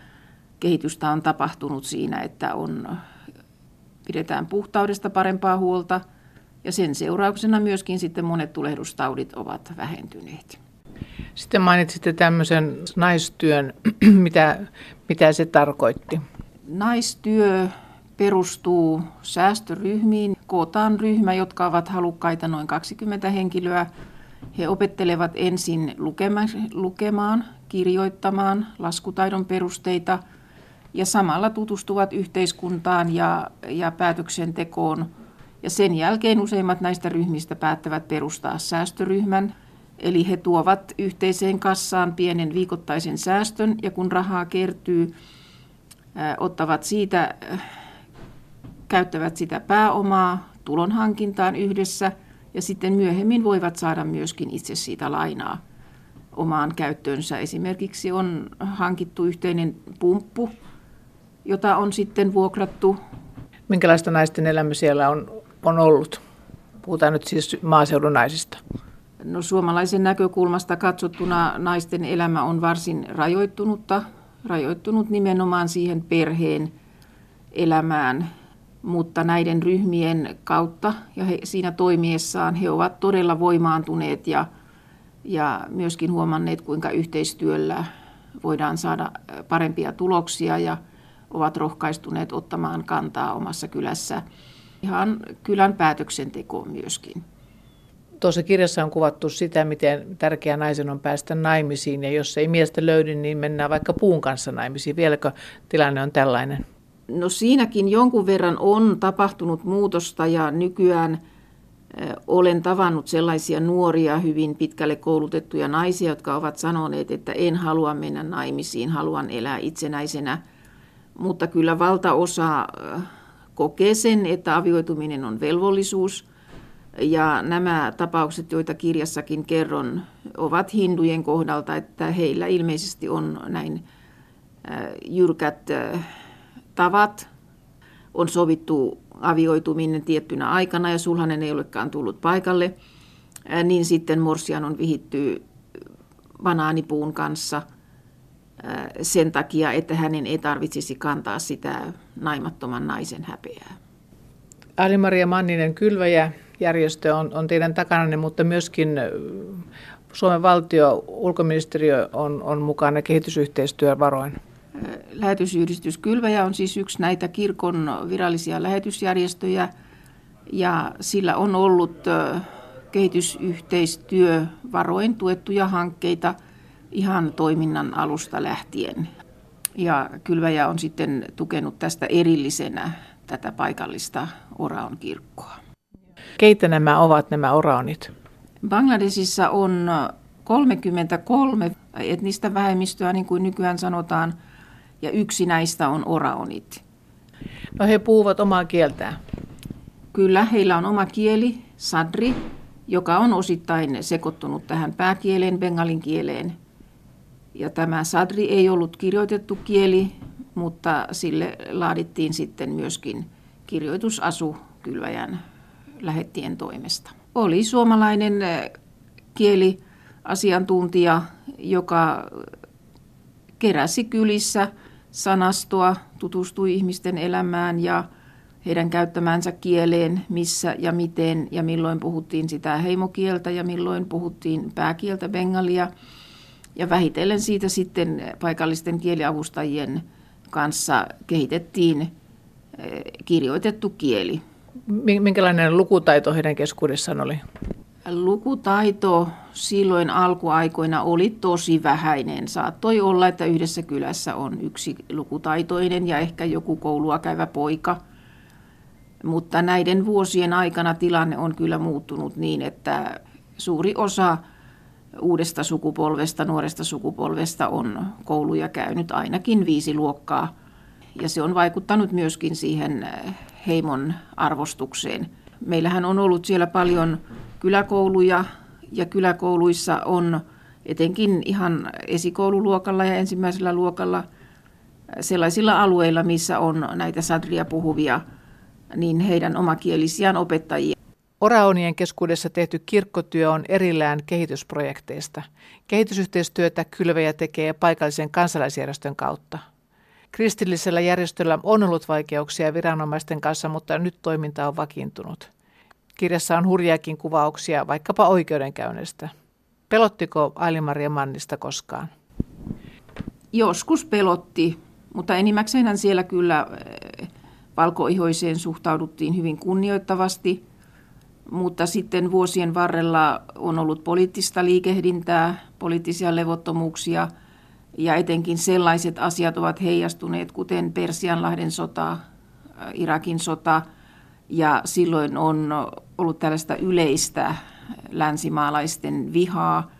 G: kehitystä on tapahtunut siinä, että on, pidetään puhtaudesta parempaa huolta ja sen seurauksena myöskin sitten monet tulehdustaudit ovat vähentyneet.
H: Sitten mainitsitte tämmöisen naistyön, [clears throat] mitä, mitä se tarkoitti?
G: Naistyö perustuu säästöryhmiin. Kootaan ryhmä, jotka ovat halukkaita noin 20 henkilöä he opettelevat ensin lukemaan, kirjoittamaan laskutaidon perusteita ja samalla tutustuvat yhteiskuntaan ja, ja päätöksentekoon. Ja sen jälkeen useimmat näistä ryhmistä päättävät perustaa säästöryhmän, Eli he tuovat yhteiseen kassaan pienen viikoittaisen säästön ja kun rahaa kertyy, ottavat siitä, käyttävät sitä pääomaa tulonhankintaan yhdessä – ja sitten myöhemmin voivat saada myöskin itse siitä lainaa omaan käyttöönsä. Esimerkiksi on hankittu yhteinen pumppu, jota on sitten vuokrattu.
H: Minkälaista naisten elämä siellä on, on ollut? Puhutaan nyt siis maaseudun naisista.
G: No suomalaisen näkökulmasta katsottuna naisten elämä on varsin rajoittunutta, rajoittunut nimenomaan siihen perheen elämään mutta näiden ryhmien kautta ja he, siinä toimiessaan he ovat todella voimaantuneet ja, ja myöskin huomanneet, kuinka yhteistyöllä voidaan saada parempia tuloksia ja ovat rohkaistuneet ottamaan kantaa omassa kylässä ihan kylän päätöksentekoon myöskin.
H: Tuossa kirjassa on kuvattu sitä, miten tärkeää naisen on päästä naimisiin ja jos ei miestä löydy, niin mennään vaikka puun kanssa naimisiin. Vieläkö tilanne on tällainen?
G: No siinäkin jonkun verran on tapahtunut muutosta ja nykyään olen tavannut sellaisia nuoria, hyvin pitkälle koulutettuja naisia, jotka ovat sanoneet, että en halua mennä naimisiin, haluan elää itsenäisenä. Mutta kyllä valtaosa kokee sen, että avioituminen on velvollisuus. Ja nämä tapaukset, joita kirjassakin kerron, ovat hindujen kohdalta, että heillä ilmeisesti on näin jyrkät tavat. On sovittu avioituminen tiettynä aikana ja sulhanen ei olekaan tullut paikalle, niin sitten Morsian on vihitty banaanipuun kanssa sen takia, että hänen ei tarvitsisi kantaa sitä naimattoman naisen häpeää.
H: Ali-Maria Manninen Kylväjä järjestö on, on teidän takananne, mutta myöskin Suomen valtio, ulkoministeriö on, on mukana kehitysyhteistyövaroin.
G: Lähetysyhdistys Kylväjä on siis yksi näitä kirkon virallisia lähetysjärjestöjä ja sillä on ollut kehitysyhteistyövaroin tuettuja hankkeita ihan toiminnan alusta lähtien. Ja kylväjä on sitten tukenut tästä erillisenä tätä paikallista Oraon kirkkoa.
H: Keitä nämä ovat nämä oraonit?
G: Bangladesissa on 33 etnistä vähemmistöä, niin kuin nykyään sanotaan, ja yksi näistä on oraonit.
H: No he puhuvat omaa kieltään.
G: Kyllä, heillä on oma kieli, sadri, joka on osittain sekoittunut tähän pääkieleen, bengalin kieleen. Ja tämä sadri ei ollut kirjoitettu kieli, mutta sille laadittiin sitten myöskin kirjoitusasu kylväjän lähettien toimesta. Oli suomalainen eh, kieliasiantuntija, joka keräsi kylissä sanastoa, tutustui ihmisten elämään ja heidän käyttämäänsä kieleen, missä ja miten ja milloin puhuttiin sitä heimokieltä ja milloin puhuttiin pääkieltä bengalia. Ja vähitellen siitä sitten paikallisten kieliavustajien kanssa kehitettiin eh, kirjoitettu kieli.
H: Minkälainen lukutaito heidän keskuudessaan oli?
G: Lukutaito silloin alkuaikoina oli tosi vähäinen. Saattoi olla, että yhdessä kylässä on yksi lukutaitoinen ja ehkä joku koulua käyvä poika. Mutta näiden vuosien aikana tilanne on kyllä muuttunut niin, että suuri osa uudesta sukupolvesta, nuoresta sukupolvesta on kouluja käynyt ainakin viisi luokkaa. Ja se on vaikuttanut myöskin siihen heimon arvostukseen. Meillähän on ollut siellä paljon kyläkouluja ja kyläkouluissa on etenkin ihan esikoululuokalla ja ensimmäisellä luokalla sellaisilla alueilla, missä on näitä sadria puhuvia, niin heidän omakielisiään opettajia.
H: Oraonien keskuudessa tehty kirkkotyö on erillään kehitysprojekteista. Kehitysyhteistyötä kylväjä tekee paikallisen kansalaisjärjestön kautta. Kristillisellä järjestöllä on ollut vaikeuksia viranomaisten kanssa, mutta nyt toiminta on vakiintunut. Kirjassa on hurjaakin kuvauksia vaikkapa oikeudenkäynnistä. Pelottiko Aili-Maria Mannista koskaan?
G: Joskus pelotti, mutta enimmäkseen siellä kyllä eh, valkoihoiseen suhtauduttiin hyvin kunnioittavasti. Mutta sitten vuosien varrella on ollut poliittista liikehdintää, poliittisia levottomuuksia ja etenkin sellaiset asiat ovat heijastuneet, kuten Persianlahden sota, Irakin sota – ja silloin on ollut tällaista yleistä länsimaalaisten vihaa,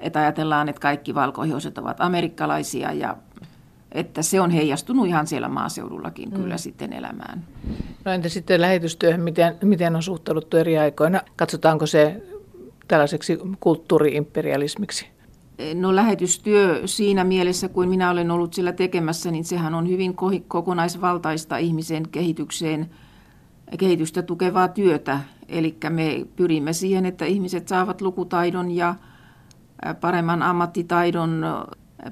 G: että ajatellaan, että kaikki valkoihoiset ovat amerikkalaisia ja että se on heijastunut ihan siellä maaseudullakin mm. kyllä sitten elämään.
H: No entä sitten lähetystyöhön, miten, miten on suhtauduttu eri aikoina? Katsotaanko se tällaiseksi kulttuuriimperialismiksi?
G: No lähetystyö siinä mielessä, kuin minä olen ollut sillä tekemässä, niin sehän on hyvin kokonaisvaltaista ihmisen kehitykseen – kehitystä tukevaa työtä. Eli me pyrimme siihen, että ihmiset saavat lukutaidon ja paremman ammattitaidon,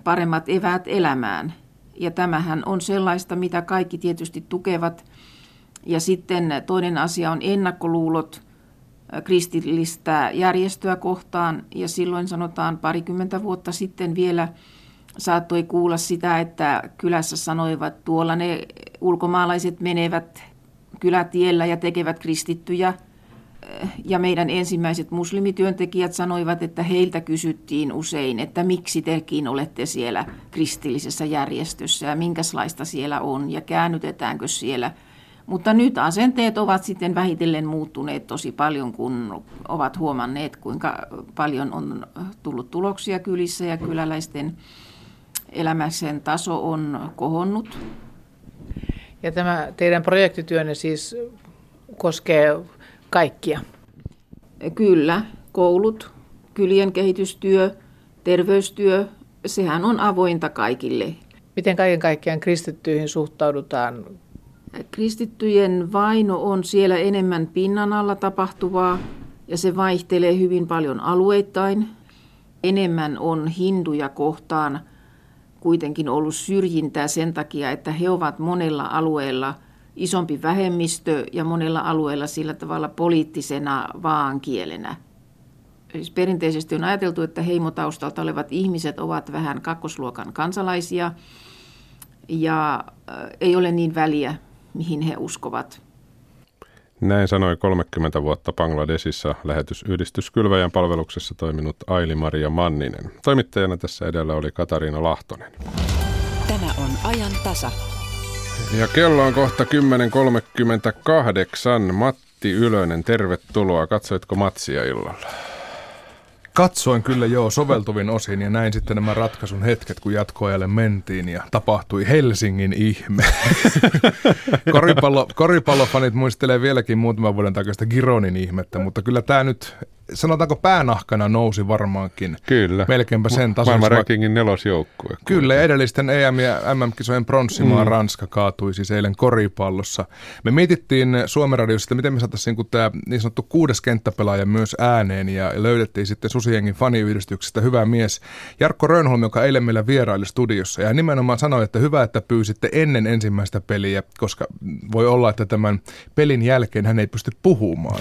G: paremmat eväät elämään. Ja tämähän on sellaista, mitä kaikki tietysti tukevat. Ja sitten toinen asia on ennakkoluulot kristillistä järjestöä kohtaan. Ja silloin sanotaan parikymmentä vuotta sitten vielä saattoi kuulla sitä, että kylässä sanoivat, tuolla ne ulkomaalaiset menevät kylätiellä ja tekevät kristittyjä. Ja meidän ensimmäiset muslimityöntekijät sanoivat, että heiltä kysyttiin usein, että miksi tekin olette siellä kristillisessä järjestössä ja minkälaista siellä on ja käännytetäänkö siellä. Mutta nyt asenteet ovat sitten vähitellen muuttuneet tosi paljon, kun ovat huomanneet, kuinka paljon on tullut tuloksia kylissä ja kyläläisten elämäsen taso on kohonnut.
H: Ja tämä teidän projektityönne siis koskee kaikkia?
G: Kyllä, koulut, kylien kehitystyö, terveystyö, sehän on avointa kaikille.
H: Miten kaiken kaikkiaan kristittyihin suhtaudutaan?
G: Kristittyjen vaino on siellä enemmän pinnan alla tapahtuvaa ja se vaihtelee hyvin paljon alueittain. Enemmän on hinduja kohtaan – kuitenkin ollut syrjintää sen takia, että he ovat monella alueella isompi vähemmistö ja monella alueella sillä tavalla poliittisena vaankielenä. Siis perinteisesti on ajateltu, että heimotaustalta olevat ihmiset ovat vähän kakkosluokan kansalaisia ja ei ole niin väliä, mihin he uskovat.
B: Näin sanoi 30 vuotta Bangladesissa lähetysyhdistys Kylväjän palveluksessa toiminut Aili-Maria Manninen. Toimittajana tässä edellä oli Katariina Lahtonen.
D: Tämä on ajan tasa.
B: Ja kello on kohta 10.38. Matti Ylönen, tervetuloa. Katsoitko matsia illalla?
I: Katsoin kyllä joo soveltuvin osin ja näin sitten nämä ratkaisun hetket, kun jatkoajalle mentiin ja tapahtui Helsingin ihme. [laughs] Koripallo, koripallofanit muistelee vieläkin muutaman vuoden takaista Gironin ihmettä, mutta kyllä tämä nyt sanotaanko päänahkana nousi varmaankin.
B: Kyllä.
I: Melkeinpä sen tasolla.
B: Maailman rankingin nelosjoukkue.
I: Kyllä, edellisten EM- ja MM-kisojen pronssimaa mm. Ranska kaatui siis eilen koripallossa. Me mietittiin Suomen radiossa, että miten me saataisiin niin tämä niin sanottu kuudes kenttäpelaaja myös ääneen ja löydettiin sitten Susiengin faniyhdistyksestä hyvä mies Jarkko Rönholm, joka eilen meillä vieraili studiossa ja nimenomaan sanoi, että hyvä, että pyysitte ennen ensimmäistä peliä, koska voi olla, että tämän pelin jälkeen hän ei pysty puhumaan.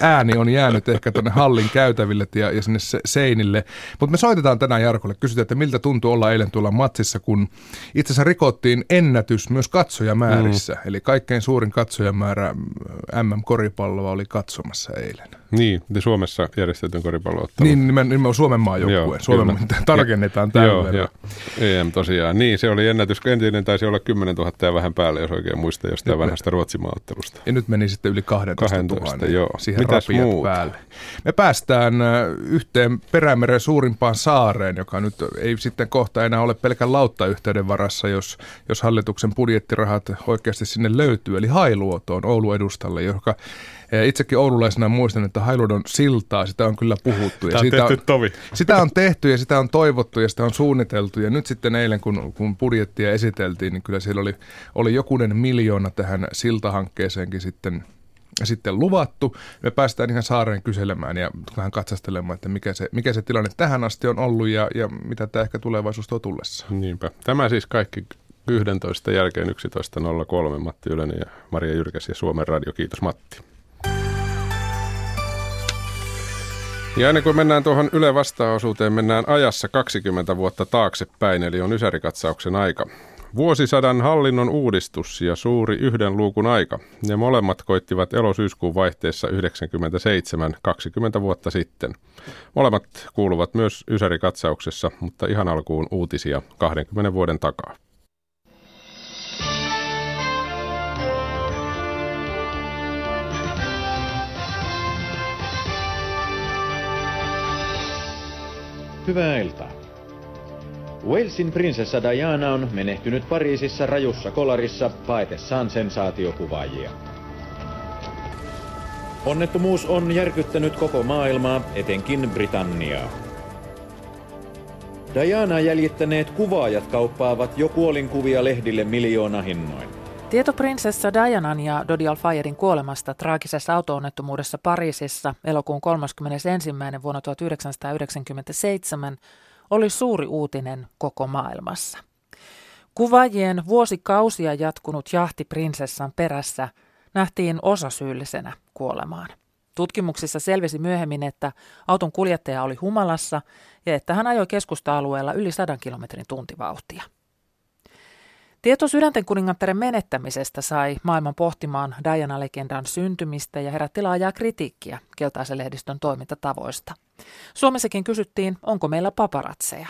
I: Ääni on jäänyt ehkä tuonne hallin käytäville ja, ja sinne seinille. Mutta me soitetaan tänään Jarkolle, kysytään, että miltä tuntuu olla eilen tuolla matsissa, kun itse asiassa rikottiin ennätys myös katsojamäärissä. Mm. Eli kaikkein suurin katsojamäärä MM-koripalloa oli katsomassa eilen.
B: Niin, te Suomessa järjestetyn koripalloottelu.
I: Niin, nimen, nimen Suomen maajoukkue. Suomen, [laughs] tarkennetaan tällä joo, joo.
B: EM tosiaan. Niin, se oli ennätys. Entinen taisi olla 10 000 ja vähän päälle, jos oikein muistaa jostain vanhasta Ruotsin maaottelusta.
I: Ja nyt meni sitten yli 12,
B: 12 000. Joo.
I: Siihen Mitäs muut? päälle. Me päästään yhteen Perämeren suurimpaan saareen, joka nyt ei sitten kohta enää ole pelkän lauttayhteyden varassa, jos, jos hallituksen budjettirahat oikeasti sinne löytyy. Eli Hailuotoon Oulu edustalle, joka Itsekin oululaisena muistan, että Hailuodon siltaa, sitä on kyllä puhuttu.
B: Ja sitä, on, tovi. [laughs]
I: sitä on tehty ja sitä on toivottu ja sitä on suunniteltu. Ja nyt sitten eilen, kun, kun budjettia esiteltiin, niin kyllä siellä oli, oli jokunen miljoona tähän siltahankkeeseenkin sitten sitten luvattu. Me päästään ihan saareen kyselemään ja vähän katsastelemaan, että mikä se, mikä se tilanne tähän asti on ollut ja, ja mitä tämä ehkä tulevaisuus tuo tullessa.
B: Niinpä. Tämä siis kaikki 11 jälkeen 11.03 Matti Ylönen ja Maria Jyrkäs ja Suomen Radio. Kiitos Matti. Ja ennen kuin mennään tuohon Yle vastaosuuteen, mennään ajassa 20 vuotta taaksepäin, eli on Ysärikatsauksen aika. Vuosisadan hallinnon uudistus ja suuri yhden luukun aika. Ne molemmat koittivat elosyyskuun vaihteessa 97, 20 vuotta sitten. Molemmat kuuluvat myös Ysärikatsauksessa, mutta ihan alkuun uutisia 20 vuoden takaa.
J: Hyvää iltaa. Walesin prinsessa Diana on menehtynyt Pariisissa rajussa kolarissa paetessaan sensaatiokuvaajia. Onnettomuus on järkyttänyt koko maailmaa, etenkin Britanniaa. Diana jäljittäneet kuvaajat kauppaavat jo kuolinkuvia lehdille miljoona hinnoin.
K: Tieto prinsessa Dianan ja Dodi Al-Fayerin kuolemasta traagisessa auto-onnettomuudessa Pariisissa elokuun 31. vuonna 1997 oli suuri uutinen koko maailmassa. Kuvaajien vuosikausia jatkunut jahti prinsessan perässä nähtiin osasyyllisenä kuolemaan. Tutkimuksissa selvisi myöhemmin, että auton kuljettaja oli humalassa ja että hän ajoi keskusta-alueella yli 100 kilometrin tuntivauhtia. Tieto sydänten kuningattaren menettämisestä sai maailman pohtimaan Diana-legendan syntymistä ja herätti laajaa kritiikkiä keltaisen lehdistön toimintatavoista. Suomessakin kysyttiin, onko meillä paparatseja.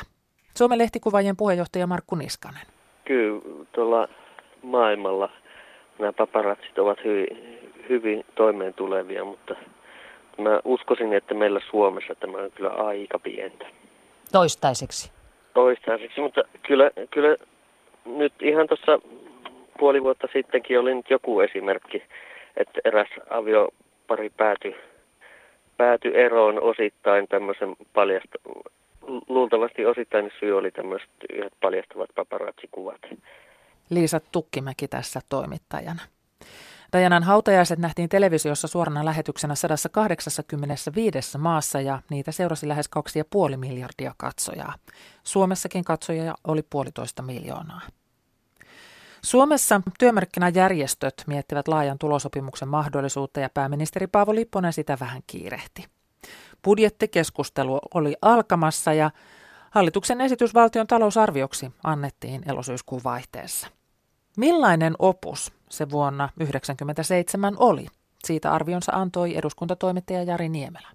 K: Suomen lehtikuvaajien puheenjohtaja Markku Niskanen.
L: Kyllä tuolla maailmalla nämä paparatsit ovat hyvin, hyvin toimeen tulevia, mutta mä uskoisin, että meillä Suomessa tämä on kyllä aika pientä.
K: Toistaiseksi?
L: Toistaiseksi, mutta kyllä, kyllä nyt ihan tuossa puoli vuotta sittenkin oli nyt joku esimerkki, että eräs aviopari päätyi pääty eroon osittain tämmöisen paljasta, luultavasti osittain syy oli tämmöiset yhdet paljastavat paparatsikuvat.
K: Liisa Tukkimäki tässä toimittajana. Dajanan hautajaiset nähtiin televisiossa suorana lähetyksenä 185 maassa ja niitä seurasi lähes 2,5 miljardia katsojaa. Suomessakin katsojia oli puolitoista miljoonaa. Suomessa työmarkkinajärjestöt miettivät laajan tulosopimuksen mahdollisuutta ja pääministeri Paavo Lipponen sitä vähän kiirehti. Budjettikeskustelu oli alkamassa ja hallituksen esitys valtion talousarvioksi annettiin elosyyskuun vaihteessa. Millainen opus se vuonna 1997 oli? Siitä arvionsa antoi eduskuntatoimittaja Jari Niemelä.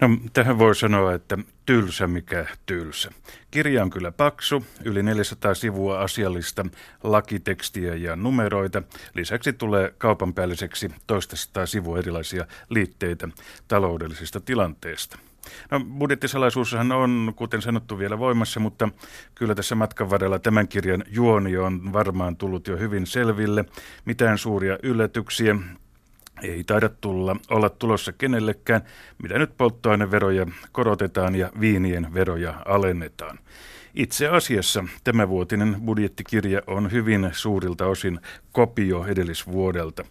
M: No tähän voi sanoa, että tylsä mikä tylsä. Kirja on kyllä paksu, yli 400 sivua asiallista lakitekstiä ja numeroita. Lisäksi tulee kaupan päälliseksi toista sivua erilaisia liitteitä taloudellisesta tilanteesta. No, budjettisalaisuushan on, kuten sanottu, vielä voimassa, mutta kyllä tässä matkan varrella tämän kirjan juoni on varmaan tullut jo hyvin selville. Mitään suuria yllätyksiä ei taida tulla, olla tulossa kenellekään, mitä nyt polttoaineveroja korotetaan ja viinien veroja alennetaan. Itse asiassa tämä vuotinen budjettikirja on hyvin suurilta osin kopio edellisvuodelta.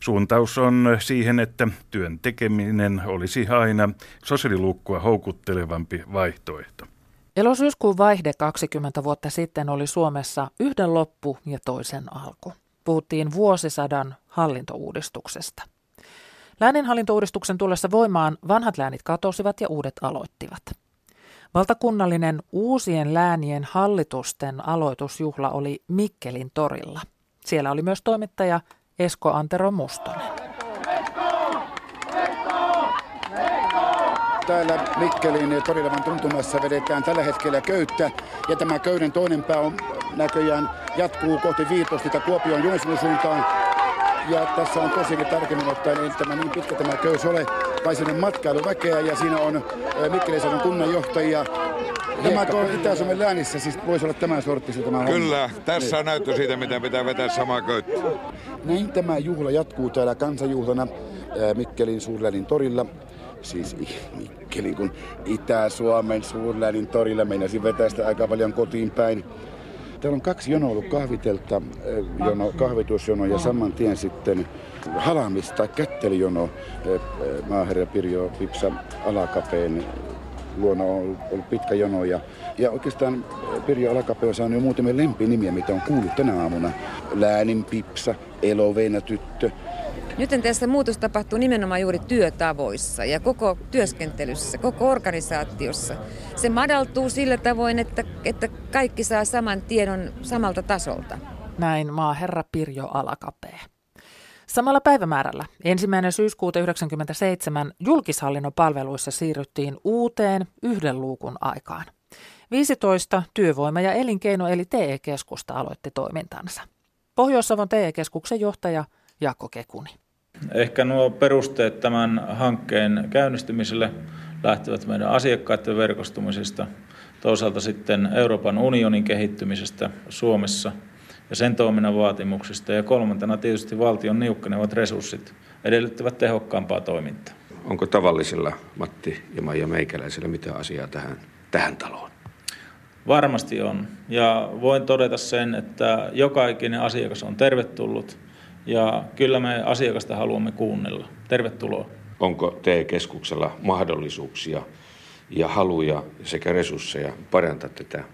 M: Suuntaus on siihen, että työn tekeminen olisi aina sosiaaliluukkua houkuttelevampi vaihtoehto.
H: Elosyyskuun vaihde 20 vuotta sitten oli Suomessa yhden loppu ja toisen alku. Puhuttiin vuosisadan hallintouudistuksesta. Lääninhallintouudistuksen tullessa voimaan vanhat läänit katosivat ja uudet aloittivat. Valtakunnallinen uusien läänien hallitusten aloitusjuhla oli Mikkelin torilla. Siellä oli myös toimittaja Esko Antero Mustonen.
N: Täällä Mikkelin torilevan tuntumassa vedetään tällä hetkellä köyttä ja tämä köyden toinen pää on näköjään jatkuu kohti Viitostita Kuopion Joensuun suuntaan. Ja tässä on tosiaankin tarkemmin ottaen, ei tämä niin pitkä tämä köys ole, vai sinne matkailuväkeä ja siinä on Mikkeliseudun kunnanjohtajia Tämä tuo Itä-Suomen läänissä siis voisi olla tämän sorttista tämä
O: Kyllä, homma. tässä on näyttö siitä, miten pitää vetää samaa köyttä.
N: Näin tämä juhla jatkuu täällä kansanjuhlana Mikkelin suurläänin torilla. Siis Mikkelin, kun Itä-Suomen suurläänin torilla meinasin vetää sitä aika paljon kotiin päin. Täällä on kaksi jonoa ollut kahvitelta, jono, kahvitusjono ja saman tien sitten halamis- tai kättelyjono maaherra Pirjo Pipsa Alakapeen luona on ollut pitkä jono. Ja, ja oikeastaan Pirjo Alakape on saanut jo muutamia lempinimiä, mitä on kuullut tänä aamuna. Läänin Pipsa, Eloveena tyttö,
P: nyt tässä muutos tapahtuu nimenomaan juuri työtavoissa ja koko työskentelyssä, koko organisaatiossa. Se madaltuu sillä tavoin, että, että kaikki saa saman tiedon samalta tasolta.
H: Näin maaherra Pirjo Alakapee. Samalla päivämäärällä, ensimmäinen syyskuuta 1997, julkishallinnon palveluissa siirryttiin uuteen yhden luukun aikaan. 15 työvoima- ja elinkeino- eli TE-keskusta aloitti toimintansa. Pohjois-Savon TE-keskuksen johtaja Jaakko Kekuni.
Q: Ehkä nuo perusteet tämän hankkeen käynnistymiselle lähtevät meidän asiakkaiden verkostumisesta, toisaalta sitten Euroopan unionin kehittymisestä Suomessa ja sen toiminnan vaatimuksista ja kolmantena tietysti valtion niukkenevat resurssit edellyttävät tehokkaampaa toimintaa.
O: Onko tavallisilla Matti ja Maija Meikäläisillä mitään asiaa tähän, tähän taloon?
Q: Varmasti on. Ja voin todeta sen, että joka ikinen asiakas on tervetullut ja kyllä me asiakasta haluamme kuunnella. Tervetuloa.
O: Onko TE-keskuksella mahdollisuuksia ja haluja sekä resursseja parantaa tätä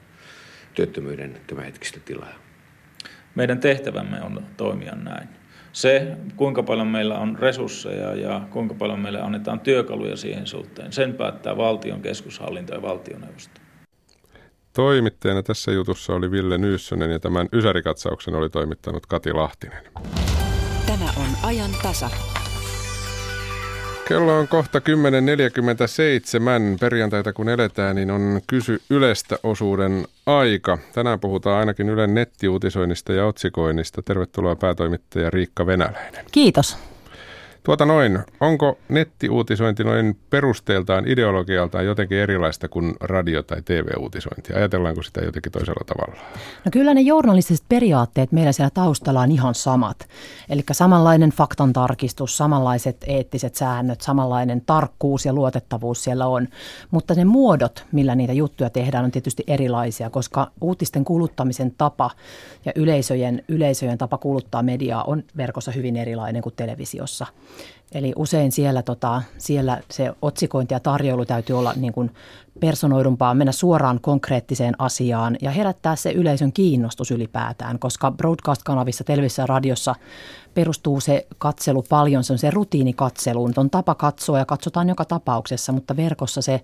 O: työttömyyden tämänhetkistä tilaa?
Q: Meidän tehtävämme on toimia näin. Se, kuinka paljon meillä on resursseja ja kuinka paljon meille annetaan työkaluja siihen suhteen, sen päättää valtion keskushallinto ja valtioneuvosto.
B: Toimittajana tässä jutussa oli Ville Nyyssönen ja tämän Ysärikatsauksen oli toimittanut Kati Lahtinen.
D: On ajan tasa.
B: Kello on kohta 10.47. Perjantaita kun eletään, niin on kysy Ylestä osuuden aika. Tänään puhutaan ainakin Ylen nettiuutisoinnista ja otsikoinnista. Tervetuloa päätoimittaja Riikka Venäläinen.
R: Kiitos.
B: Tuota noin, onko nettiuutisointi noin perusteeltaan, ideologialtaan jotenkin erilaista kuin radio- tai TV-uutisointi? Ajatellaanko sitä jotenkin toisella tavalla?
R: No kyllä ne journalistiset periaatteet meillä siellä taustalla on ihan samat. Eli samanlainen faktan tarkistus, samanlaiset eettiset säännöt, samanlainen tarkkuus ja luotettavuus siellä on. Mutta ne muodot, millä niitä juttuja tehdään, on tietysti erilaisia, koska uutisten kuluttamisen tapa ja yleisöjen, yleisöjen tapa kuluttaa mediaa on verkossa hyvin erilainen kuin televisiossa. Eli usein siellä, tota, siellä se otsikointi ja tarjoulu täytyy olla niin kuin personoidumpaa, mennä suoraan konkreettiseen asiaan ja herättää se yleisön kiinnostus ylipäätään, koska broadcast-kanavissa, televisiossa ja radiossa perustuu se katselu paljon, se on se rutiinikatseluun. On tapa katsoa ja katsotaan joka tapauksessa, mutta verkossa se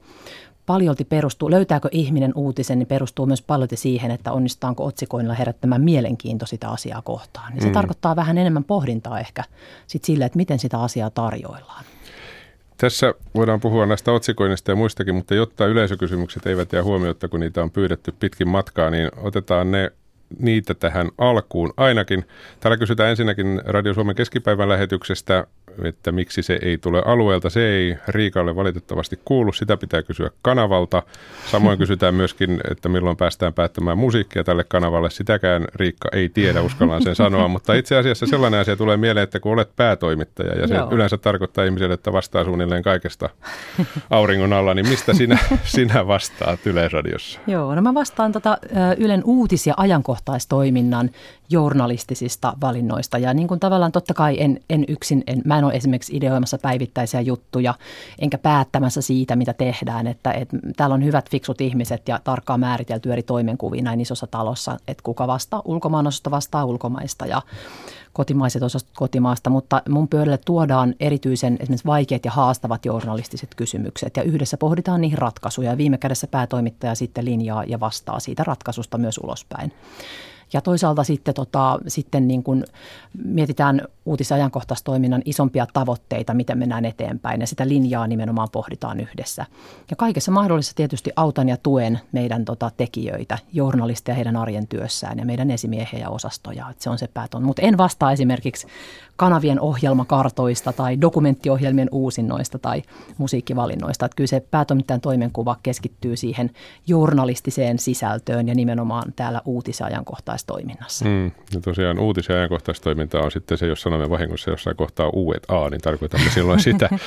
R: paljolti perustuu, löytääkö ihminen uutisen, niin perustuu myös paljolti siihen, että onnistutaanko otsikoinnilla herättämään mielenkiinto sitä asiaa kohtaan. Niin se mm. tarkoittaa vähän enemmän pohdintaa ehkä sit sille, että miten sitä asiaa tarjoillaan.
B: Tässä voidaan puhua näistä otsikoinnista ja muistakin, mutta jotta yleisökysymykset eivät jää huomiota, kun niitä on pyydetty pitkin matkaa, niin otetaan ne niitä tähän alkuun ainakin. Täällä kysytään ensinnäkin Radio Suomen keskipäivän lähetyksestä että miksi se ei tule alueelta. Se ei Riikalle valitettavasti kuulu, sitä pitää kysyä kanavalta. Samoin [laughs] kysytään myöskin, että milloin päästään päättämään musiikkia tälle kanavalle. Sitäkään Riikka ei tiedä, uskallaan sen sanoa, [laughs] mutta itse asiassa sellainen asia tulee mieleen, että kun olet päätoimittaja ja se Joo. yleensä tarkoittaa ihmiselle, että vastaa suunnilleen kaikesta auringon alla, niin mistä sinä, [laughs] sinä vastaat Yleisradiossa?
R: Joo, no mä vastaan tota, Ylen uutis- ja ajankohtaistoiminnan journalistisista valinnoista ja niin kuin tavallaan totta kai en, en yksin, en, mä en ole esimerkiksi ideoimassa päivittäisiä juttuja, enkä päättämässä siitä, mitä tehdään. Että, että täällä on hyvät, fiksut ihmiset ja tarkkaan määritelty eri toimenkuvia näin isossa talossa, että kuka vastaa ulkomaanososta vastaa ulkomaista ja kotimaiset osat kotimaasta, mutta mun pöydälle tuodaan erityisen esimerkiksi vaikeat ja haastavat journalistiset kysymykset ja yhdessä pohditaan niihin ratkaisuja ja viime kädessä päätoimittaja sitten linjaa ja vastaa siitä ratkaisusta myös ulospäin. Ja toisaalta sitten, tota, sitten niin kuin mietitään uutisajankohtaistoiminnan isompia tavoitteita, miten mennään eteenpäin ja sitä linjaa nimenomaan pohditaan yhdessä. Ja kaikessa mahdollisessa tietysti autan ja tuen meidän tota, tekijöitä, journalisteja heidän arjen työssään ja meidän esimiehiä ja osastoja. Että se on se päätön. Mutta en vastaa esimerkiksi kanavien ohjelmakartoista tai dokumenttiohjelmien uusinnoista tai musiikkivalinnoista. Että kyllä se päätoimittajan toimenkuva keskittyy siihen journalistiseen sisältöön ja nimenomaan täällä uutisajankohtaistoiminnassa.
B: Mm, ja tosiaan uutisajankohtaistoiminta on sitten se, jos sanomme vahingossa jossain kohtaa uudet A, niin tarkoitamme silloin sitä. [laughs]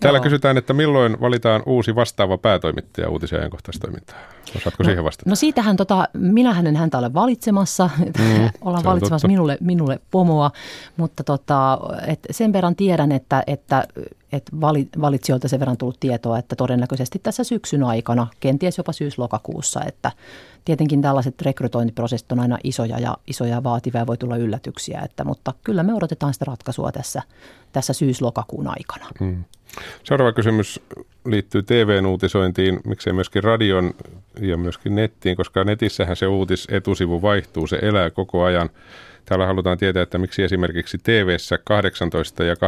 B: Täällä kysytään, että milloin valitaan uusi vastaava päätoimittaja uutisajankohtaistoimintaa? Osaatko
R: no,
B: siihen vastata?
R: No siitähän, tota, minähän en häntä ole valitsemassa. [laughs] Mm, Ollaan valitsemassa minulle, minulle pomoa, mutta tota, et sen verran tiedän, että, että että valitsijoilta sen verran tullut tietoa, että todennäköisesti tässä syksyn aikana, kenties jopa syys-lokakuussa, että tietenkin tällaiset rekrytointiprosessit on aina isoja ja isoja ja vaativia voi tulla yllätyksiä, että, mutta kyllä me odotetaan sitä ratkaisua tässä, tässä syys-lokakuun aikana. Hmm.
B: Seuraava kysymys liittyy TV-uutisointiin, miksei myöskin radion ja myöskin nettiin, koska netissähän se etusivu vaihtuu, se elää koko ajan. Täällä halutaan tietää, että miksi esimerkiksi tv 18 ja 20-30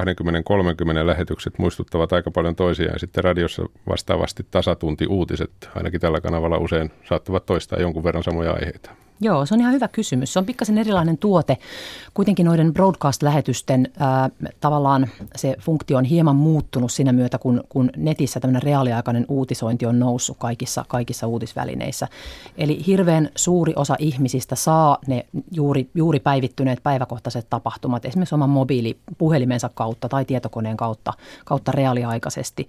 B: lähetykset muistuttavat aika paljon toisiaan. Sitten radiossa vastaavasti tasatunti uutiset, ainakin tällä kanavalla usein saattavat toistaa jonkun verran samoja aiheita.
R: Joo, se on ihan hyvä kysymys. Se on pikkasen erilainen tuote. Kuitenkin noiden broadcast-lähetysten ää, tavallaan se funktio on hieman muuttunut siinä myötä, kun, kun netissä tämmöinen reaaliaikainen uutisointi on noussut kaikissa, kaikissa uutisvälineissä. Eli hirveän suuri osa ihmisistä saa ne juuri, juuri päivittyneet päiväkohtaiset tapahtumat esimerkiksi oman mobiilipuhelimensa kautta tai tietokoneen kautta, kautta reaaliaikaisesti.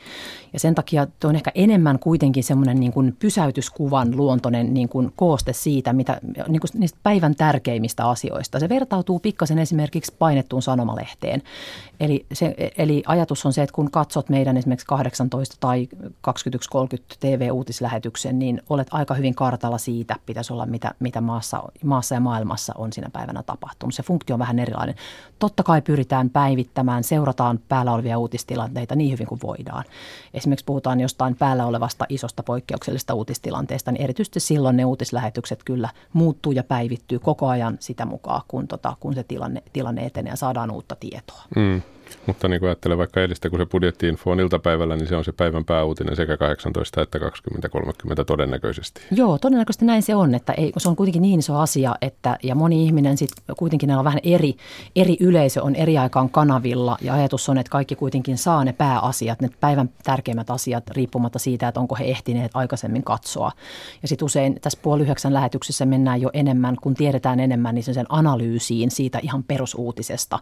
R: Ja sen takia tuo on ehkä enemmän kuitenkin semmoinen niin kuin pysäytyskuvan luontoinen niin kuin kooste siitä, mitä niin kuin niistä päivän tärkeimmistä asioista. Se vertautuu pikkasen esimerkiksi painettuun sanomalehteen. Eli, se, eli ajatus on se, että kun katsot meidän esimerkiksi 18 tai 21.30 TV-uutislähetyksen, niin olet aika hyvin kartalla siitä, pitäisi olla mitä, mitä maassa, maassa ja maailmassa on siinä päivänä tapahtunut. Se funktio on vähän erilainen. Totta kai pyritään päivittämään, seurataan päällä olevia uutistilanteita niin hyvin kuin voidaan. Esimerkiksi puhutaan jostain päällä olevasta isosta poikkeuksellisesta uutistilanteesta, niin erityisesti silloin ne uutislähetykset kyllä muuttuu ja päivittyy koko ajan sitä mukaan, kun, tota, kun se tilanne, tilanne etenee ja saadaan uutta tietoa.
B: Mm. Mutta niin kuin ajattelen vaikka eilistä, kun se budjetti-info on iltapäivällä, niin se on se päivän pääuutinen sekä 18 että 20-30 todennäköisesti.
R: Joo, todennäköisesti näin se on, että ei, se on kuitenkin niin iso asia, että ja moni ihminen sitten kuitenkin näillä on vähän eri, eri yleisö on eri aikaan kanavilla ja ajatus on, että kaikki kuitenkin saa ne pääasiat, ne päivän tärkeimmät asiat riippumatta siitä, että onko he ehtineet aikaisemmin katsoa. Ja sitten usein tässä puoli yhdeksän lähetyksessä mennään jo enemmän, kun tiedetään enemmän, niin sen analyysiin siitä ihan perusuutisesta,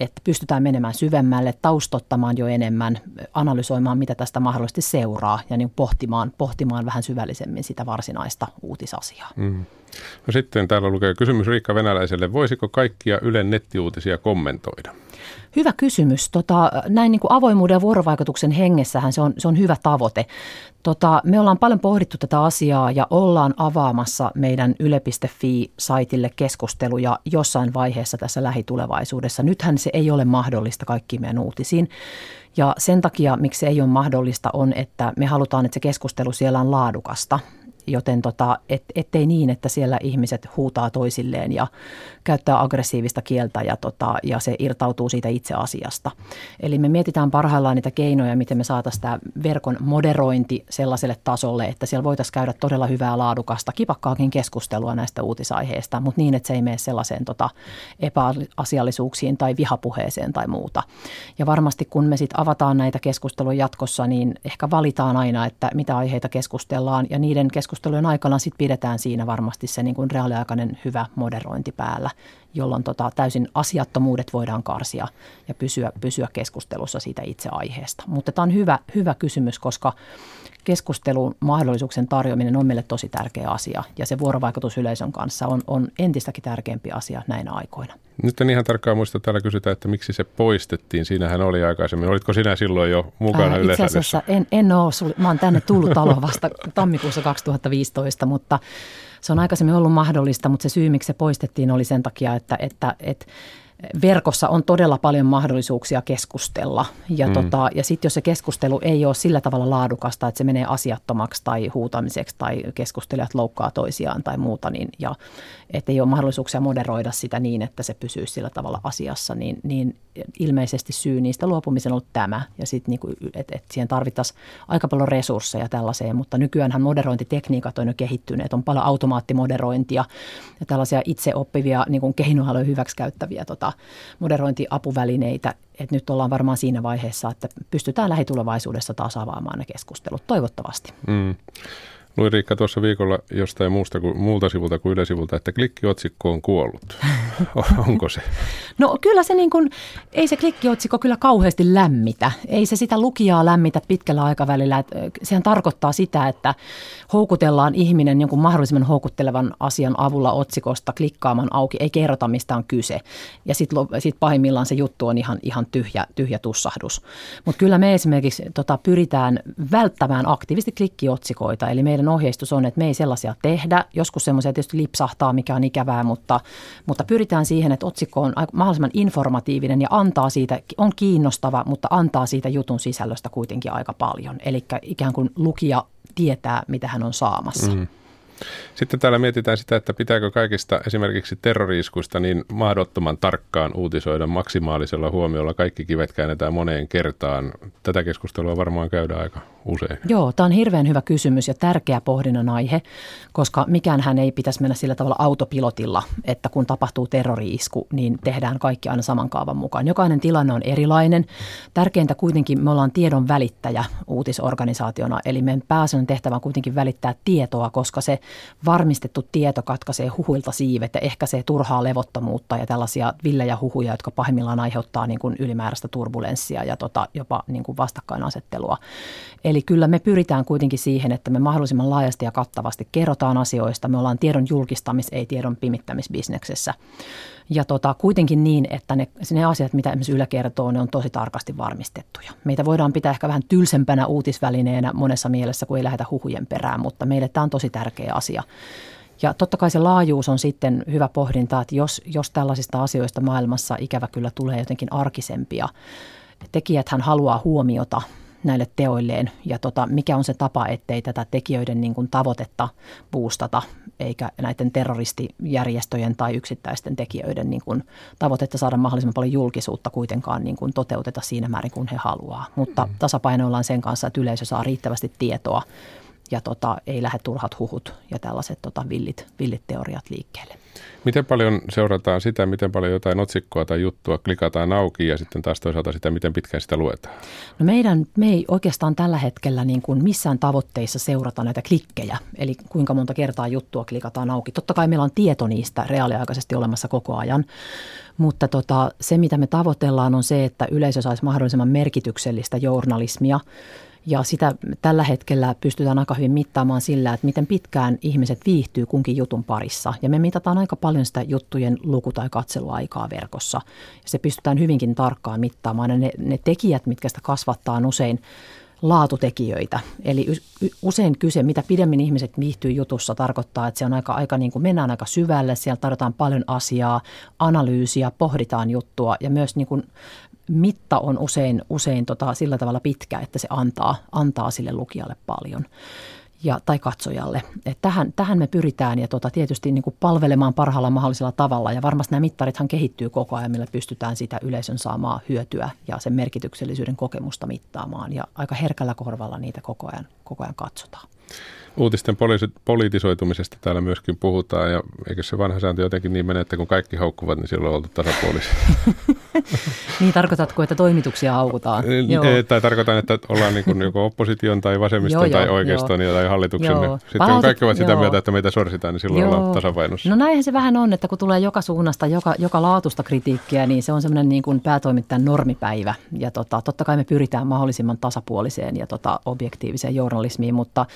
R: että pystytään menemään syvemmälle, taustottamaan jo enemmän, analysoimaan, mitä tästä mahdollisesti seuraa ja niin pohtimaan, pohtimaan vähän syvällisemmin sitä varsinaista uutisasiaa. Mm.
B: No sitten täällä lukee kysymys Riikka Venäläiselle. Voisiko kaikkia Ylen nettiuutisia kommentoida?
R: Hyvä kysymys. Tota, näin niin kuin avoimuuden ja vuorovaikutuksen hengessähän se on, se on hyvä tavoite. Tota, me ollaan paljon pohdittu tätä asiaa ja ollaan avaamassa meidän yle.fi-saitille keskusteluja jossain vaiheessa tässä lähitulevaisuudessa. Nythän se ei ole mahdollista kaikkiin meidän uutisiin. Ja sen takia, miksi se ei ole mahdollista, on, että me halutaan, että se keskustelu siellä on laadukasta joten tota, et, ettei niin, että siellä ihmiset huutaa toisilleen ja käyttää aggressiivista kieltä ja, tota, ja se irtautuu siitä itse asiasta. Eli me mietitään parhaillaan niitä keinoja, miten me saataisiin tämä verkon moderointi sellaiselle tasolle, että siellä voitaisiin käydä todella hyvää laadukasta, kipakkaakin keskustelua näistä uutisaiheista, mutta niin, että se ei mene sellaiseen tota, epäasiallisuuksiin tai vihapuheeseen tai muuta. Ja varmasti kun me sitten avataan näitä keskusteluja jatkossa, niin ehkä valitaan aina, että mitä aiheita keskustellaan ja niiden keskustelujen aikana sitten pidetään siinä varmasti se niin kuin reaaliaikainen hyvä moderointi päällä, jolloin tota, täysin asiattomuudet voidaan karsia ja pysyä, pysyä keskustelussa siitä itse aiheesta. Mutta tämä on hyvä, hyvä kysymys, koska keskustelun mahdollisuuksien tarjoaminen on meille tosi tärkeä asia ja se vuorovaikutus yleisön kanssa on, on entistäkin tärkeämpi asia näinä aikoina.
B: Nyt en ihan tarkkaan muista, täällä kysytään, että miksi se poistettiin. Siinähän oli aikaisemmin. Olitko sinä silloin jo mukana Ää,
R: Itse asiassa en, en ole. Mä oon tänne tullut taloon [laughs] vasta tammikuussa 2015, mutta se on aikaisemmin ollut mahdollista, mutta se syy, miksi se poistettiin, oli sen takia, että, että, että verkossa on todella paljon mahdollisuuksia keskustella. Ja, mm. tota, ja sitten jos se keskustelu ei ole sillä tavalla laadukasta, että se menee asiattomaksi tai huutamiseksi tai keskustelijat loukkaa toisiaan tai muuta, niin, ja että ei ole mahdollisuuksia moderoida sitä niin, että se pysyy sillä tavalla asiassa, niin, niin ilmeisesti syy niistä luopumisen on ollut tämä. Ja sitten niinku, että et siihen tarvittaisiin aika paljon resursseja tällaiseen, mutta nykyäänhän moderointitekniikat on jo kehittyneet. On paljon automaattimoderointia ja tällaisia itseoppivia niin keinoaloja hyväksikäyttäviä tota, moderointiapuvälineitä. Et nyt ollaan varmaan siinä vaiheessa, että pystytään lähitulevaisuudessa taas avaamaan ne keskustelut, toivottavasti. Mm.
B: Luin Riikka tuossa viikolla jostain muusta kuin, muulta sivulta kuin yleisivulta, että klikkiotsikko on kuollut. [laughs] Onko se?
R: No kyllä se niin kuin, ei se klikkiotsikko kyllä kauheasti lämmitä. Ei se sitä lukijaa lämmitä pitkällä aikavälillä. Sehän tarkoittaa sitä, että houkutellaan ihminen jonkun mahdollisimman houkuttelevan asian avulla otsikosta klikkaamaan auki. Ei kerrota, mistä on kyse. Ja sitten sit pahimmillaan se juttu on ihan, ihan tyhjä, tyhjä tussahdus. Mutta kyllä me esimerkiksi tota, pyritään välttämään aktiivisesti klikkiotsikoita. Eli meidän ohjeistus on, että me ei sellaisia tehdä. Joskus semmoisia tietysti lipsahtaa, mikä on ikävää, mutta, mutta pyritään siihen, että otsikko on mahdollisimman informatiivinen ja antaa siitä, on kiinnostava, mutta antaa siitä jutun sisällöstä kuitenkin aika paljon. Eli ikään kuin lukija tietää, mitä hän on saamassa. Mm.
B: Sitten täällä mietitään sitä, että pitääkö kaikista esimerkiksi terroriiskuista niin mahdottoman tarkkaan uutisoida maksimaalisella huomiolla. Kaikki kivet käännetään moneen kertaan. Tätä keskustelua varmaan käydään aika usein.
R: Joo, tämä on hirveän hyvä kysymys ja tärkeä pohdinnan aihe, koska mikään hän ei pitäisi mennä sillä tavalla autopilotilla, että kun tapahtuu terroriisku, niin tehdään kaikki aina saman kaavan mukaan. Jokainen tilanne on erilainen. Tärkeintä kuitenkin, me ollaan tiedon välittäjä uutisorganisaationa, eli meidän pääsyn tehtävä on kuitenkin välittää tietoa, koska se varmistettu tieto katkaisee huhuilta siivet ja ehkäisee turhaa levottomuutta ja tällaisia villejä huhuja, jotka pahimmillaan aiheuttaa niin kuin ylimääräistä turbulenssia ja tota, jopa niin kuin vastakkainasettelua. Eli kyllä me pyritään kuitenkin siihen, että me mahdollisimman laajasti ja kattavasti kerrotaan asioista. Me ollaan tiedon julkistamis, ei tiedon pimittämisbisneksessä. Ja tota, kuitenkin niin, että ne, ne asiat, mitä esimerkiksi Yle kertoo, ne on tosi tarkasti varmistettuja. Meitä voidaan pitää ehkä vähän tylsempänä uutisvälineenä monessa mielessä, kun ei lähdetä huhujen perään, mutta meille tämä on tosi tärkeä asia. Ja totta kai se laajuus on sitten hyvä pohdinta, että jos, jos tällaisista asioista maailmassa ikävä kyllä tulee jotenkin arkisempia, tekijäthän haluaa huomiota näille teoilleen ja tota, mikä on se tapa, ettei tätä tekijöiden niin kuin tavoitetta boostata eikä näiden terroristijärjestöjen tai yksittäisten tekijöiden niin kuin tavoitetta saada mahdollisimman paljon julkisuutta kuitenkaan niin kuin toteuteta siinä määrin kuin he haluaa. Mutta mm. tasapainoillaan sen kanssa, että yleisö saa riittävästi tietoa ja tota, ei lähde turhat huhut ja tällaiset tota, villit, villit teoriat liikkeelle.
B: Miten paljon seurataan sitä, miten paljon jotain otsikkoa tai juttua klikataan auki ja sitten taas toisaalta sitä, miten pitkään sitä luetaan?
R: No meidän, me ei oikeastaan tällä hetkellä niin kuin missään tavoitteissa seurata näitä klikkejä, eli kuinka monta kertaa juttua klikataan auki. Totta kai meillä on tieto niistä reaaliaikaisesti olemassa koko ajan, mutta tota, se mitä me tavoitellaan on se, että yleisö saisi mahdollisimman merkityksellistä journalismia, ja sitä tällä hetkellä pystytään aika hyvin mittaamaan sillä, että miten pitkään ihmiset viihtyy kunkin jutun parissa. Ja me mitataan aika paljon sitä juttujen luku- tai katseluaikaa verkossa. Ja se pystytään hyvinkin tarkkaan mittaamaan. Ja ne, ne tekijät, mitkä sitä kasvattaa, on usein laatutekijöitä. Eli usein kyse, mitä pidemmin ihmiset viihtyy jutussa, tarkoittaa, että se on aika, aika niin kuin mennään aika syvälle, siellä tarvitaan paljon asiaa, analyysiä, pohditaan juttua ja myös niin kuin mitta on usein, usein tota, sillä tavalla pitkä, että se antaa, antaa sille lukijalle paljon. ja, tai katsojalle. Et tähän, tähän me pyritään ja tota, tietysti niin kuin palvelemaan parhaalla mahdollisella tavalla ja varmasti nämä mittarithan kehittyy koko ajan, millä pystytään sitä yleisön saamaa hyötyä ja sen merkityksellisyyden kokemusta mittaamaan ja aika herkällä korvalla niitä koko ajan, koko ajan katsotaan.
B: Uutisten poli- politisoitumisesta täällä myöskin puhutaan ja eikö se vanha sääntö jotenkin niin mene, että kun kaikki haukkuvat, niin silloin on oltu tasapuolisia. [laughs]
R: niin tarkoitatko, että toimituksia haukutaan?
B: Joo. Tai tarkoitan, että ollaan niin kuin joko opposition tai vasemmiston joo, tai oikeiston joo. tai hallituksen. Joo. Sitten Palautet, kun kaikki ovat sitä joo. mieltä, että meitä sorsitaan, niin silloin joo. ollaan tasapainossa.
R: No näinhän se vähän on, että kun tulee joka suunnasta, joka, joka laatusta kritiikkiä, niin se on semmoinen niin kuin päätoimittajan normipäivä. Ja tota, totta kai me pyritään mahdollisimman tasapuoliseen ja tota, objektiiviseen journalismiin, mutta,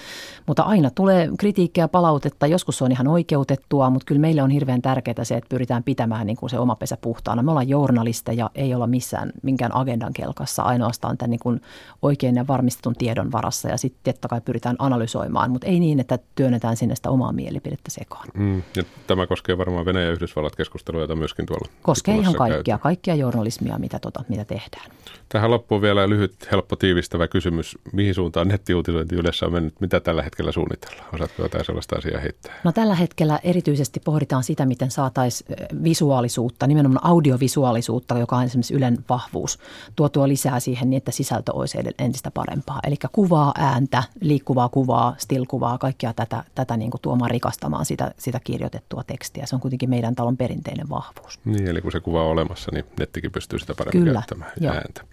R: mutta aina tulee kritiikkiä ja palautetta. Joskus se on ihan oikeutettua, mutta kyllä meille on hirveän tärkeää se, että pyritään pitämään niin kuin se oma pesä puhtaana. Me ollaan journalisteja, ei olla missään minkään agendan kelkassa, ainoastaan tämän niin kuin oikein ja varmistetun tiedon varassa. Ja sitten totta kai pyritään analysoimaan, mutta ei niin, että työnnetään sinne sitä omaa mielipidettä sekaan.
B: Mm, ja tämä koskee varmaan Venäjä ja Yhdysvallat keskustelua, jota myöskin tuolla
R: Koskee ihan kaikkia, käyty. kaikkia journalismia, mitä, tota, mitä tehdään.
B: Tähän loppuun vielä lyhyt, helppo, tiivistävä kysymys. Mihin suuntaan nettiuutisointi yleensä on mennyt? Mitä tällä hetkellä suunnitellaan? Osaatko jotain sellaista asiaa heittää?
R: No tällä hetkellä erityisesti pohditaan sitä, miten saataisiin visuaalisuutta, nimenomaan audiovisuaalisuutta, joka on esimerkiksi Ylen vahvuus, tuotua lisää siihen niin, että sisältö olisi entistä parempaa. Eli kuvaa, ääntä, liikkuvaa kuvaa, still-kuvaa, kaikkia tätä, tätä niin kuin tuomaan rikastamaan sitä, sitä kirjoitettua tekstiä. Se on kuitenkin meidän talon perinteinen vahvuus.
B: Niin, eli kun se kuva on olemassa, niin nettikin pystyy sitä paremmin Kyllä, käyttämään ja ääntä.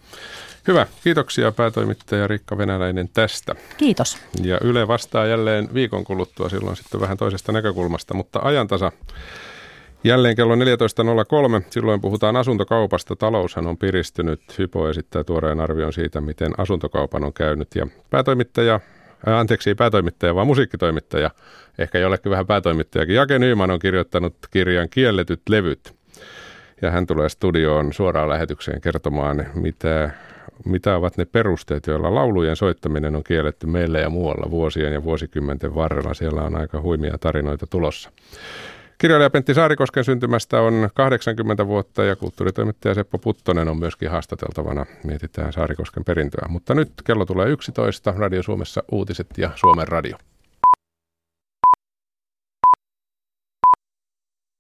B: Hyvä. Kiitoksia päätoimittaja Rikka Venäläinen tästä.
R: Kiitos.
B: Ja Yle vastaa jälleen viikon kuluttua silloin sitten vähän toisesta näkökulmasta, mutta ajantasa Jälleen kello 14.03. Silloin puhutaan asuntokaupasta. Taloushan on piristynyt. Hypo esittää tuoreen arvion siitä, miten asuntokaupan on käynyt. Ja päätoimittaja, ää, anteeksi ei päätoimittaja, vaan musiikkitoimittaja, ehkä jollekin vähän päätoimittajakin, Jake Nyman on kirjoittanut kirjan Kielletyt levyt. Ja hän tulee studioon suoraan lähetykseen kertomaan, mitä mitä ovat ne perusteet, joilla laulujen soittaminen on kielletty meillä ja muualla vuosien ja vuosikymmenten varrella. Siellä on aika huimia tarinoita tulossa. Kirjailija Pentti Saarikosken syntymästä on 80 vuotta ja kulttuuritoimittaja Seppo Puttonen on myöskin haastateltavana. Mietitään Saarikosken perintöä. Mutta nyt kello tulee 11. Radio Suomessa uutiset ja Suomen radio.